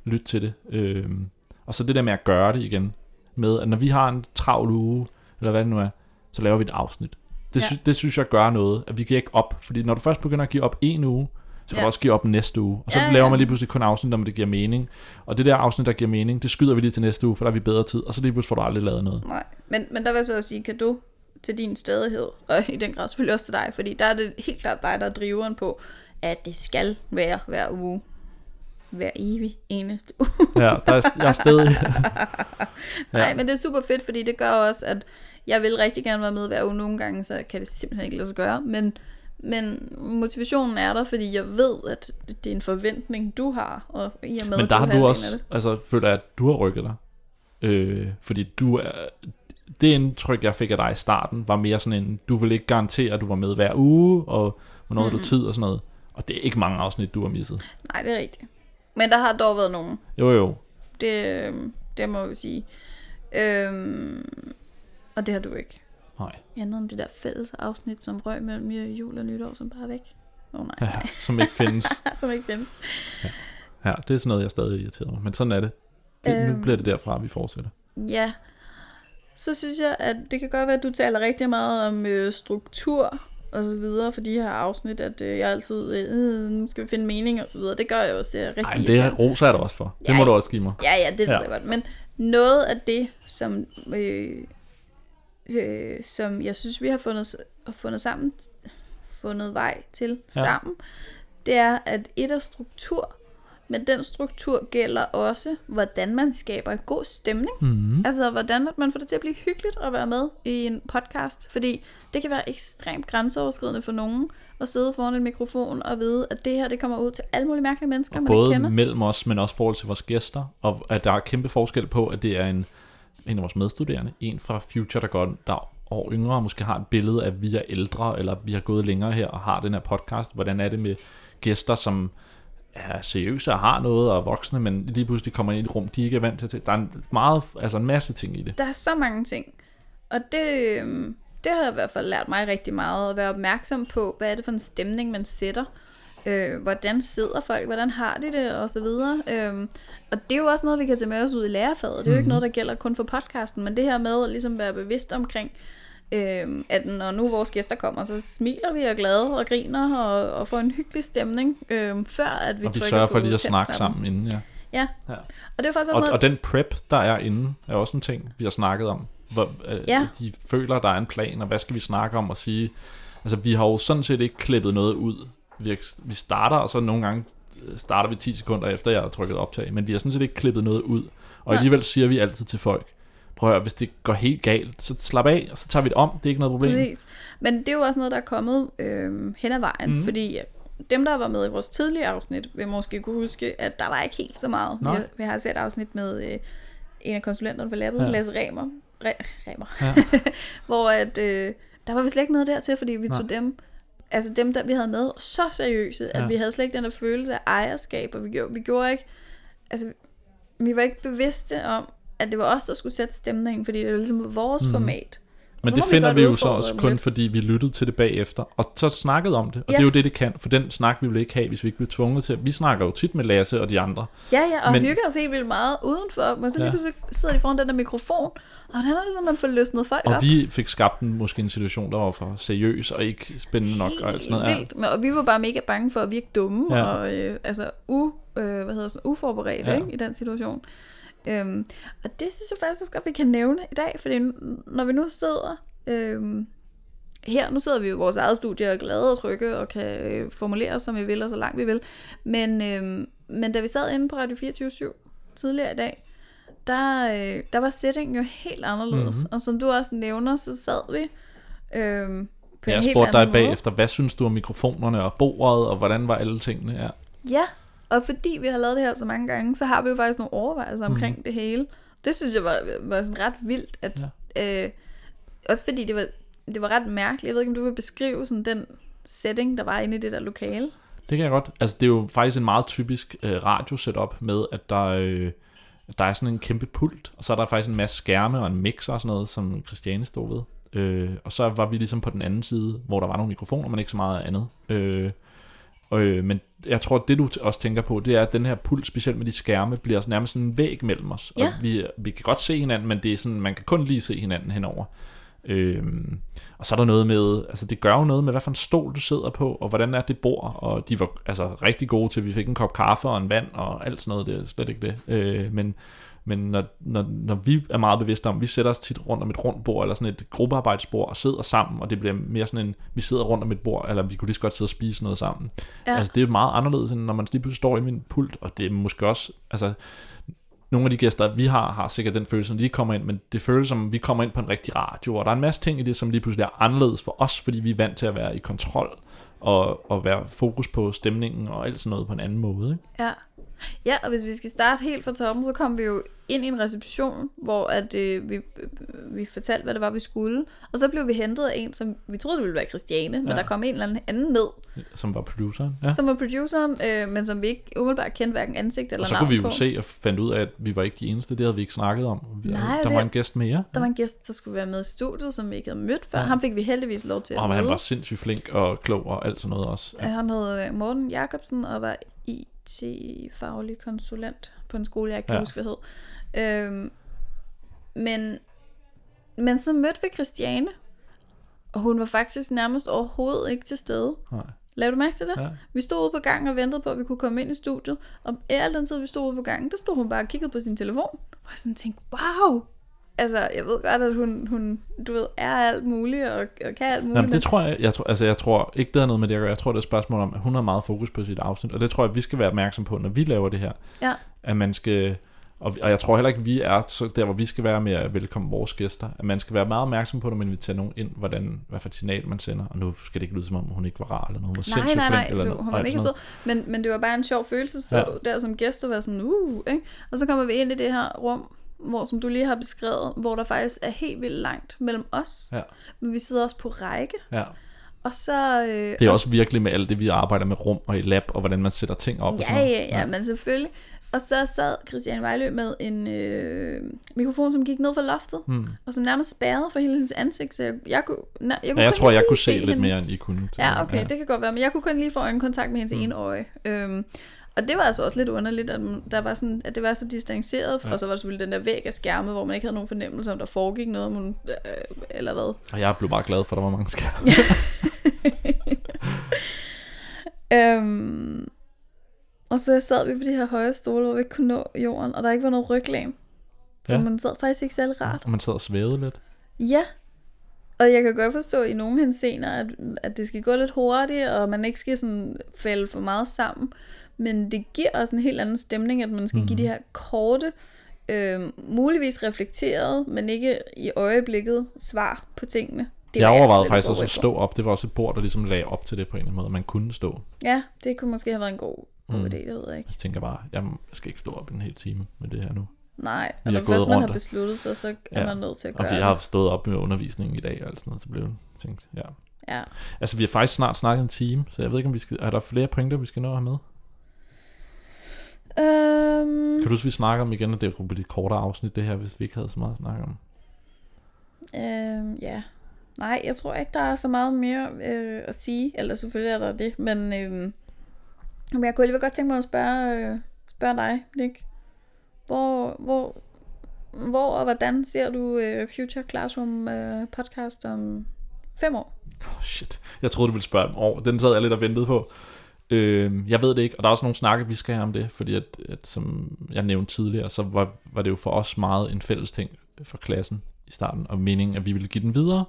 lytte til det. Øhm, og så det der med at gøre det igen, med at når vi har en travl uge, eller hvad det nu er, så laver vi et afsnit. Det, Ja. sy- det synes jeg gør noget, at vi giver ikke op, fordi når du først begynder at give op en uge, så kan Ja. du også give op næste uge. Og så ja. laver man lige pludselig kun afsnit, når det giver mening. Og det der afsnit, der giver mening, det skyder vi lige til næste uge, for der har vi bedre tid. Og så lige pludselig får du aldrig lavet noget. Nej, men, men der vil jeg så også sige, kan du til din stadighed, og i den grad selvfølgelig også til dig, fordi der er det helt klart dig, der er driveren på, at det skal være hver uge. Hver evig eneste uge. Ja, der er, jeg er stadig... [LAUGHS] Ja. Nej, men det er super fedt, fordi det gør også, at jeg vil rigtig gerne være med hver uge. Nogle gange, så kan det simpelthen ikke lade sig gøre. Men, men motivationen er der, fordi jeg ved, at det er en forventning, du har. Og i og med, Men der har halvdelen du også, det. altså føler jeg, at du har rykket dig. Øh, fordi du er, det indtryk, jeg fik af dig i starten, var mere sådan en, du vil ikke garantere, at du var med hver uge, og hvornår mm. du tid og sådan noget. Og det er ikke mange afsnit, du har misset. Nej, det er rigtigt. Men der har dog været nogen. Jo jo, Det, øhm, det må vi sige. Øhm, og det har du ikke. nej. Andet end det der fælles afsnit, som røg mellem jul og nytår, som bare er væk. Åh oh, nej, Ja, som ikke findes. [LAUGHS] som ikke findes. Ja, det er sådan noget, jeg stadig irriterer mig. Men sådan er det. det nu Øhm. bliver det derfra, vi fortsætter. Ja. Så synes jeg, at det kan godt være, at du taler rigtig meget om øh, struktur og så videre for de her afsnit, at øh, jeg altid, øh, nu skal vi finde mening og så videre. Det gør jeg også, det er rigtig Nej, men det irriterende. roser jeg dig også for. Det Ja, må du ja. også give mig. Ja, ja, det ved Ja. jeg godt. Men noget af det, som, øh, øh, som jeg synes, vi har fundet, fundet sammen, fundet vej til Ja. sammen, det er, at et er struktur, men den struktur gælder også, hvordan man skaber en god stemning. Mm-hmm. Altså, hvordan man får det til at blive hyggeligt at være med i en podcast. Fordi det kan være ekstremt grænseoverskridende for nogen at sidde foran en mikrofon og vide, at det her det kommer ud til alle mulige mærkelige mennesker, man ikke Både kender. mellem os, men også forhold til vores gæster. Og at der er kæmpe forskel på, at det er en, en af vores medstuderende, en fra Future, der går der år yngre, og måske har et billede af, at vi er ældre, eller vi har gået længere her og har den her podcast. Hvordan er det med gæster, som er seriøse og har noget og er voksne, men lige pludselig kommer ind i et rum, de ikke er vant til. Der er en, meget, altså en masse ting i det. Der er så mange ting. Og det, øhm, det har i hvert fald lært mig rigtig meget at være opmærksom på, hvad er det for en stemning, man sætter. Øh, hvordan sidder folk, hvordan har de det, og så videre. Øhm, og det er jo også noget, vi kan tage med os ud i lærerfaget. Det er jo ikke noget, der gælder kun for podcasten, men det her med at ligesom være bevidst omkring, øhm, at når nu vores gæster kommer, så smiler vi og glade og griner og, og får en hyggelig stemning, øhm, før at vi og vi sørger for lige at snakke sammen inden, ja. Ja. Ja. Og det er faktisk også Og, noget, og den prep, der er inde, er også en ting, vi har snakket om. Hvor, øh, Ja. De føler, der er en plan, og hvad skal vi snakke om og sige. Altså, vi har jo sådan set ikke klippet noget ud. Vi, vi starter, og så nogle gange øh, starter vi 10 sekunder efter, jeg har trykket optag, men vi har sådan set ikke klippet noget ud. Og alligevel siger vi altid til folk, prøv at høre, hvis det går helt galt, så slap af, og så tager vi det om. Det er ikke noget problem. Præcis. Men det er jo også noget, der er kommet øh, hen ad vejen, mm. fordi dem, der var med i vores tidlige afsnit, vil måske kunne huske, at der var ikke helt så meget. Vi Nej. har, vi har set afsnit med øh, en af konsulenterne for Labbet, ja. Lasse Remer, Re, Remer. Ja. [LAUGHS] hvor at, øh, der var vi slet ikke noget dertil, fordi vi Nej. tog dem, altså dem, der vi havde med, så seriøse, at Ja. vi havde slet ikke den der følelse af ejerskab, og vi gjorde, vi gjorde ikke, altså vi var ikke bevidste om, at det var os, der skulle sætte stemningen, fordi det var ligesom vores mm. format. Men det finder vi jo så også kun, lidt. fordi vi lyttede til det bagefter, og så snakkede om det. Og Ja. det er jo det, det kan, for den snak vi vil ikke have, hvis vi ikke bliver tvunget til. Vi snakker jo tit med Lasse og de andre. Ja, ja, og Men- hygger os helt vildt meget udenfor, men så lige Ja. pludselig sidder de foran den der mikrofon, og hvordan er det så, man får løsnet folk Og op? vi fik skabt en, måske en situation, der var for seriøs og ikke spændende nok. Og alt sådan noget. Vildt, men, og vi var bare mega bange for at virke dumme, Ja. og øh, altså u, øh, hvad hedder sådan, uforberedte ja. ikke, i den situation. Øhm, og det synes jeg faktisk også godt, vi kan nævne i dag, fordi når vi nu sidder øhm, her, nu sidder vi i vores eget studie og er glade og trygge og kan øh, formulere som vi vil, og så langt vi vil. Men, øhm, men da vi sad inde på Radio 24 tidligere i dag, der, øh, der var settingen jo helt anderledes. Mhm. Mm-hmm. Og som du også nævner, så sad vi øhm, på Jeg spurgte dig måde. bagefter, hvad synes du om mikrofonerne og bordet, og hvordan var alle tingene her? Ja, og fordi vi har lavet det her så mange gange, så har vi jo faktisk nogle overvejelser omkring Mhm. mm. det hele. Det synes jeg var, var sådan ret vildt, at ja. øh, også fordi det var, det var ret mærkeligt. Jeg ved ikke, om du vil beskrive sådan den setting, der var inde i det der lokale. Det kan jeg godt. Altså, det er jo faktisk en meget typisk øh, radiosetup med, at der, øh, Der er sådan en kæmpe pult, og så er der faktisk en masse skærme og en mixer og sådan noget, som Christiane stod ved. Øh, og så var vi ligesom på den anden side, hvor der var nogle mikrofoner, men ikke så meget andet. Øh, øh, men jeg tror, det du også tænker på, det er, at den her pult, specielt med de skærme, bliver nærmest sådan en væg mellem os. Ja. Og vi, vi kan godt se hinanden, men det er sådan, man kan kun lige se hinanden henover. Øhm, og så er der noget med, altså det gør jo noget med, hvad for en stol du sidder på, og hvordan er det bord, og de var altså rigtig gode til, vi fik en kop kaffe og en vand, og alt sådan noget, det er slet ikke det. Øh, men men når, når, når vi er meget bevidste om, vi sætter os tit rundt om et rundt bord, eller sådan et gruppearbejdsbord, og sidder sammen, og det bliver mere sådan en, vi sidder rundt om et bord, eller vi kunne lige så godt sidde og spise noget sammen. Ja. Altså det er meget anderledes, end når man lige pludselig står i min pult, og det er måske også, altså nogle af de gæster, vi har, har sikkert den følelse, når de kommer ind, men det føles som, vi kommer ind på en rigtig radio, og der er en masse ting i det, som lige pludselig er anderledes for os, fordi vi er vant til at være i kontrol, og, og være fokus på stemningen, og alt sådan noget på en anden måde. Ikke? Ja. Ja, og hvis vi skal starte helt fra toppen, så kom vi jo ind i en reception, hvor at, øh, vi, øh, vi fortalte, hvad det var, vi skulle. Og så blev vi hentet af en, som vi troede, det ville være Christiane, men Ja. der kom en eller anden ned, Som var produceren. Ja. som var produceren, øh, men som vi ikke umiddelbart kendte hverken ansigt eller Og så navn kunne vi jo på. se og fandt ud af, at vi var ikke de eneste, det havde vi ikke snakket om. Vi, Nej, der det- var en gæst mere, Der var en gæst, der skulle være med i studiet, som vi ikke havde mødt før. Ja. Ham fik vi heldigvis lov til at og møde. han var sindssygt flink og klog og alt sådan noget også. Ja. Han hed øh, Morten Jacobsen og var IT-faglig konsulent på en skole, jeg ikke kan Ja. huske, hvad hed. Øhm, men, men så mødte vi Christiane, og hun var faktisk nærmest overhovedet ikke til stede. Nej. Lad du mærke til det? Ja. Vi stod ude på gangen og ventede på, at vi kunne komme ind i studiet. Og al den tid, vi stod ude på gangen, der stod hun bare og kiggede på sin telefon. Og jeg sådan tænkte, wow! Altså, jeg ved godt, at hun, hun du ved, er alt muligt og, og kan alt muligt. Jamen, det tror jeg, jeg tror, altså jeg tror ikke, det har noget med det at gøre. Jeg tror, det er et spørgsmål om, at hun har meget fokus på sit afsnit, og det tror jeg, vi skal være opmærksom på, når vi laver det her. Ja. At man skal, og, og jeg tror heller ikke, vi er så der, hvor vi skal være med at velkomme vores gæster. At man skal være meget opmærksom på, når man inviterer nogen ind, hvordan, hvad for et signal man sender. Og nu skal det ikke lyde som om, hun ikke var rar, eller noget. Hun var Nej, nej, nej, eller du, noget, hun var mega sød. Men, men det var bare en sjov følelse stå Ja. der som gæst og være sådan, uh, ikke? Og så kommer vi ind i det her rum, hvor, som du lige har beskrevet, hvor der faktisk er helt vildt langt mellem os. Ja. Men vi sidder også på række. Ja. Og så... Øh, Det er også virkelig med alt det, vi arbejder med rum og i lab, og hvordan man sætter ting op. og sådan Ja, noget. ja, ja, men selvfølgelig. Og så sad Christiane Vejlø med en øh, mikrofon, som gik ned fra loftet, Hmm. og som nærmest spærrede for hele hendes ansigt, så jeg, jeg kunne, na, jeg kunne Ja, jeg tror, jeg kunne se lidt mere, end I kunne. Ja, okay, det kan godt være, men jeg kunne kun lige få øjenkontakt med hendes mm. ene øje. Øhm, og det var altså også lidt underligt, at, der var sådan, at det var så distanceret, Ja. og så var der selvfølgelig den der væg af skærme, hvor man ikke havde nogen fornemmelse, om der foregik noget, om hun, øh, eller hvad. Og jeg blev bare glad for, at der var mange skærme. [LAUGHS] Øhm, og så sad vi på de her høje stole, hvor vi ikke kunne nå jorden, og der ikke var noget ryglæn. Så Ja. man sad faktisk ikke særlig rart. Og man sad og svævede lidt. Ja. Og jeg kan godt forstå i nogle henseender, at, at det skal gå lidt hurtigt, og man ikke skal sådan falde for meget sammen. Men det giver også en helt anden stemning, at man skal mm. give de her korte, øh, muligvis reflekterede, men ikke i øjeblikket svar på tingene. Det jeg overvejede slet faktisk også at stå op. Det var også et bord, der ligesom lagde op til det på en eller anden måde. Man kunne stå. Ja, det kunne måske have været en god, god Mm. idé, det ved jeg ikke. Jeg tænker bare, jeg skal ikke stå op en hel time med det her nu. Nej, Vi og gået først man har og- besluttet sig, så er Ja, man nødt til at Og gøre vi det. har stået op med undervisningen i dag og alt sådan noget, så blev jeg tænkt, ja. Ja. Altså, vi har faktisk snart snakket en time, så jeg ved ikke, om vi skal... Er der flere pointer, vi skal nå at have med? Øhm, Kan du huske, vi snakker om igen, at det kunne blive et kortere afsnit, det her, hvis vi ikke havde så meget at snakke om? øhm, ja. Nej, jeg tror ikke, der er så meget mere øh, at sige. Eller selvfølgelig er der det, men, øhm, men jeg kunne alligevel godt tænke mig at spørge, øh, spørge dig, Nick. Hvor, hvor, hvor og hvordan ser du øh, Future Classroom øh, podcast om fem år? Oh, shit. Jeg troede, du ville spørge om år. Den sad jeg lidt og ventede på. Øh, jeg ved det ikke, og der er også nogle snakke, vi skal have om det, fordi at, at som jeg nævnte tidligere, så var, var det jo for os meget en fælles ting for klassen i starten, og meningen, at vi ville give den videre,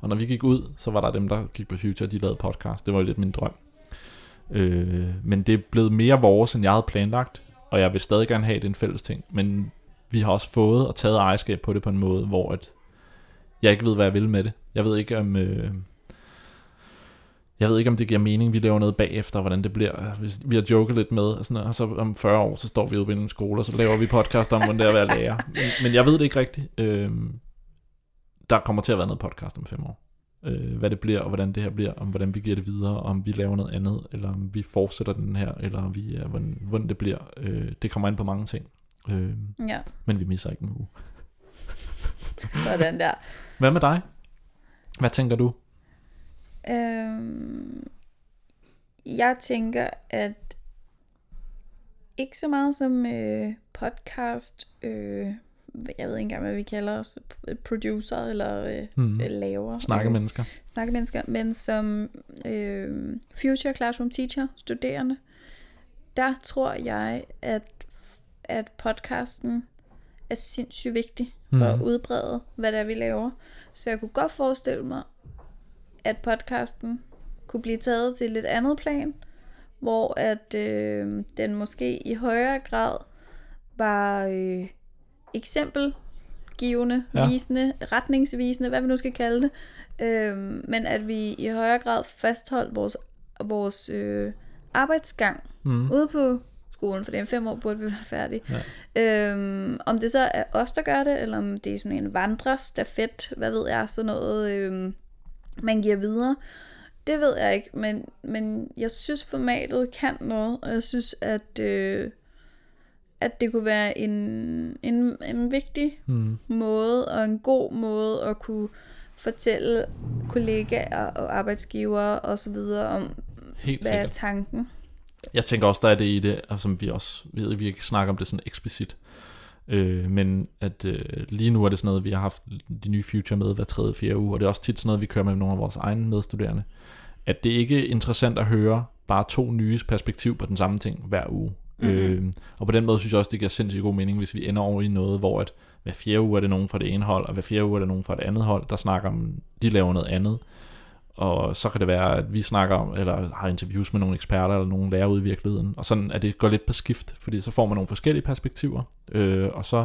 og når vi gik ud, så var der dem, der gik på Future, de lavede podcast. Det var jo lidt min drøm. Øh, men det er blevet mere vores, end jeg havde planlagt, og jeg vil stadig gerne have det en fælles ting, men vi har også fået og taget ejerskab på det på en måde, hvor at jeg ikke ved, hvad jeg vil med det. Jeg ved ikke, om... Øh, jeg ved ikke, om det giver mening, vi laver noget bagefter, hvordan det bliver. Hvis vi har joket lidt med, og, sådan noget, og så om 40 år, så står vi ude på en skole, og så laver vi podcast om, hvordan det er at være lærer. Men, jeg ved det ikke rigtigt. Øhm, der kommer til at være noget podcast om fem år. Øh, hvad det bliver, og hvordan det her bliver, om hvordan vi giver det videre, om vi laver noget andet, eller om vi fortsætter den her, eller om vi, ja, hvordan, hvordan det bliver. Øh, det kommer ind på mange ting. Øh, Ja, men vi misser ikke en uge. sådan der. Hvad med dig? Hvad tænker du? Øhm, jeg tænker, at ikke så meget som øh, podcast, øh, jeg ved ikke engang, hvad vi kalder os, producer eller øh, Hmm. laver. Snakke øh, mennesker. snakkemennesker, men som øh, Future Classroom Teacher, studerende, der tror jeg, at, at podcasten er sindssygt vigtig for Mhm. at udbrede, hvad det er, vi laver. Så jeg kunne godt forestille mig, at podcasten kunne blive taget til et lidt andet plan, hvor at øh, den måske i højere grad var øh, eksempelgivende, Ja. visende, retningsvisende, hvad vi nu skal kalde det, øh, men at vi i højere grad fastholdt vores, vores øh, arbejdsgang Mm. ude på skolen, for det er fem år, burde vi være færdige. Ja. Øhm, om det så er os, der gør det, eller om det er sådan en vandrestafet, hvad ved jeg, sådan noget, øhm, man giver videre. Det ved jeg ikke, men, men jeg synes formatet kan noget, og jeg synes, at, øh, at det kunne være en, en, en vigtig Mm. måde, og en god måde at kunne fortælle kollegaer og arbejdsgivere og så videre om, Helt hvad er tanken. Jeg tænker også, der er det i det, og som vi også ved, vi ikke snakker om det sådan eksplicit. Øh, men at øh, lige nu er det sådan noget, vi har haft de nye Future med hver tredje, fjerde uge, og det er også tit sådan noget, vi kører med nogle af vores egne medstuderende. At det ikke er interessant at høre bare to nye perspektiv på den samme ting hver uge. Mm-hmm. Øh, og på den måde synes jeg også, det giver sindssygt god mening, hvis vi ender over i noget, hvor at hver fjerde uge er det nogen fra det ene hold, og hver fjerde uge er det nogen fra det andet hold, der snakker om, de laver noget andet. Og så kan det være, at vi snakker om, eller har interviews med nogle eksperter, eller nogle lærere ude i virkeligheden. Og sådan, at det går lidt på skift, fordi så får man nogle forskellige perspektiver. Øh, og så,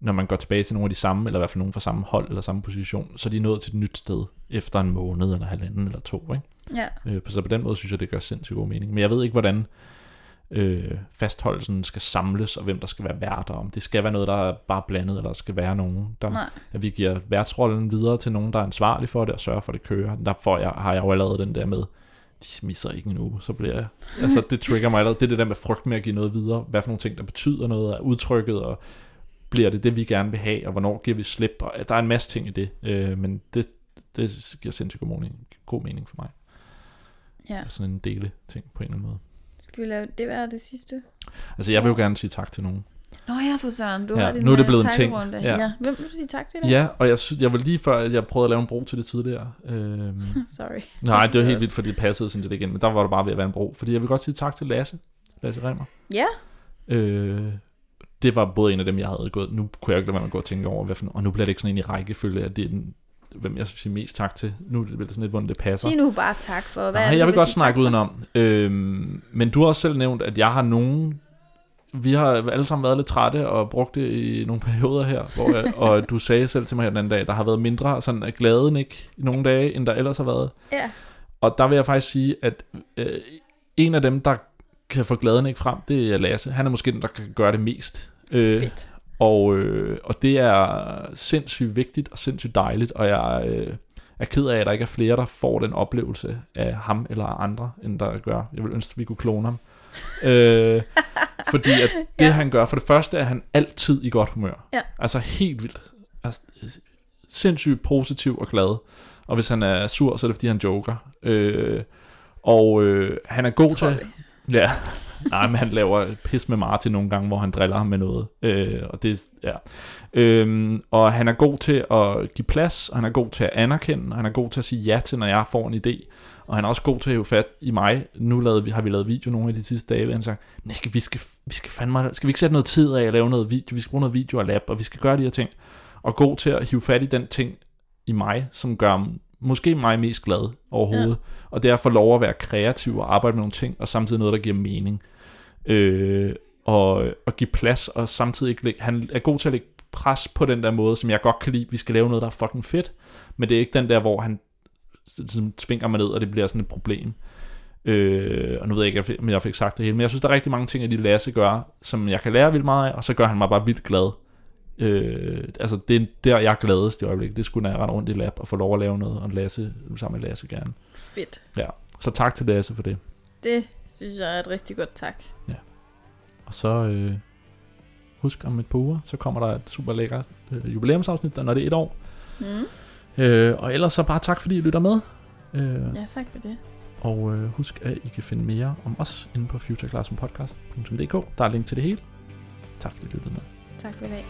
når man går tilbage til nogle af de samme, eller i hvert fald nogen fra samme hold, eller samme position, så er de nået til et nyt sted, efter en måned, eller halvanden, eller to. Ikke? Ja, Øh, så på den måde synes jeg, det gør sindssygt god mening. Men jeg ved ikke, hvordan øh, fastholdelsen skal samles, og hvem der skal være værter om. Det skal være noget, der er bare blandet, eller der skal være nogen, der, nej. at vi giver værtsrollen videre til nogen, der er ansvarlig for det, og sørger for, at det kører. Der får jeg, har jeg jo allerede den der med, de misser ikke en uge, så bliver jeg, altså det trigger mig allerede, det er det der med frygt med at give noget videre, hvad for nogle ting, der betyder noget, er udtrykket, og bliver det det, vi gerne vil have, og hvornår giver vi slip, og der er en masse ting i det, øh, men det, det giver sindssygt god mening, god mening for mig. Ja. Sådan en dele ting på en eller anden måde. Skal vi lave det være det sidste? Altså jeg vil jo gerne sige tak til nogen. Nå ja, for Søren, du Ja, har din nu er det blevet en ting. Ja. Ja. Hvem vil du sige tak til i? Ja, og jeg, synes, jeg var lige før, at jeg prøvede at lave en bro til det tidligere. Øhm, [LAUGHS] Sorry. nej, det var helt vildt, fordi det passede sådan lidt igen, men der var det bare ved at være en bro. Fordi jeg vil godt sige tak til Lasse, Lasse Remmer. Ja, Øh, det var både en af dem, jeg havde gået, nu kunne jeg ikke lade være med at gå og tænke over, hvad for, og nu bliver det ikke sådan en i rækkefølge, at det er den, hvem jeg skal sige mest tak til. Nu er det sådan lidt, hvordan det passer. sig nu bare tak for, hvad Nej, det, jeg vil godt sige snakke udenom. Øhm, men du har også selv nævnt, at jeg har nogen... Vi har alle sammen været lidt trætte og brugt det i nogle [LAUGHS] perioder her, hvor jeg, og du sagde selv til mig her den anden dag, der har været mindre sådan af gladen ikke i nogle dage, end der ellers har været. Ja, Og der vil jeg faktisk sige, at øh, en af dem, der kan få gladen ikke frem, det er Lasse. Han er måske den, der kan gøre det mest. Øh, fedt. Og, øh, og det er sindssygt vigtigt og sindssygt dejligt, og jeg øh, er ked af, at der ikke er flere, der får den oplevelse af ham eller andre, end der gør. Jeg vil ønske, at vi kunne klone ham. [LAUGHS] øh, fordi at det, Ja. han gør, for det første er han altid i godt humør. Ja. Altså helt vildt. Altså, sindssygt positiv og glad. Og hvis han er sur, så er det, fordi han joker. Øh, og øh, han er god til... Ja, [LAUGHS] nej, men han laver pis med Martin nogle gange, hvor han driller ham med noget. Øh, og det, ja. Øhm, og han er god til at give plads, og han er god til at anerkende, og han er god til at sige ja til, når jeg får en idé. Og han er også god til at hive fat i mig. Nu lavede vi, har vi lavet video nogle af de sidste dage, hvor han sagde, Nick, vi skal, vi skal fandme, skal vi ikke sætte noget tid af at lave noget video? Vi skal bruge noget video og lab, og vi skal gøre de her ting. Og god til at hive fat i den ting i mig, som gør måske mig mest glad overhovedet. Ja. Og det er at få lov at være kreativ og arbejde med nogle ting, og samtidig noget, der giver mening. Øh, og, og give plads, og samtidig ikke lægge, han er god til at lægge pres på den der måde, som jeg godt kan lide. Vi skal lave noget, der er fucking fedt, men det er ikke den der, hvor han sådan tvinger mig ned, og det bliver sådan et problem. Øh, og nu ved jeg ikke, om jeg fik sagt det hele, men jeg synes, der er rigtig mange ting, at de Lasse gør, som jeg kan lære vildt meget af, og så gør han mig bare vildt glad. Øh, altså, det er der, jeg er gladest i øjeblikket. Det skulle, når jeg render rundt i lab og få lov at lave noget, og Lasse, sammen med Lasse gerne. Fedt. Ja, så tak til Lasse for det. Det synes jeg er et rigtig godt tak. Og så øh, husk om et par uger, så kommer der et super lækkert øh, jubilæumsafsnit, der, når det er et år. Mm. Øh, og ellers så bare tak, fordi I lytter med. Øh, Ja, tak for det. og øh, husk, at I kan finde mere om os inde på futureclassroom.podcast.dk. Der er link til det hele. Tak fordi I lyttede med. Tak for i dag.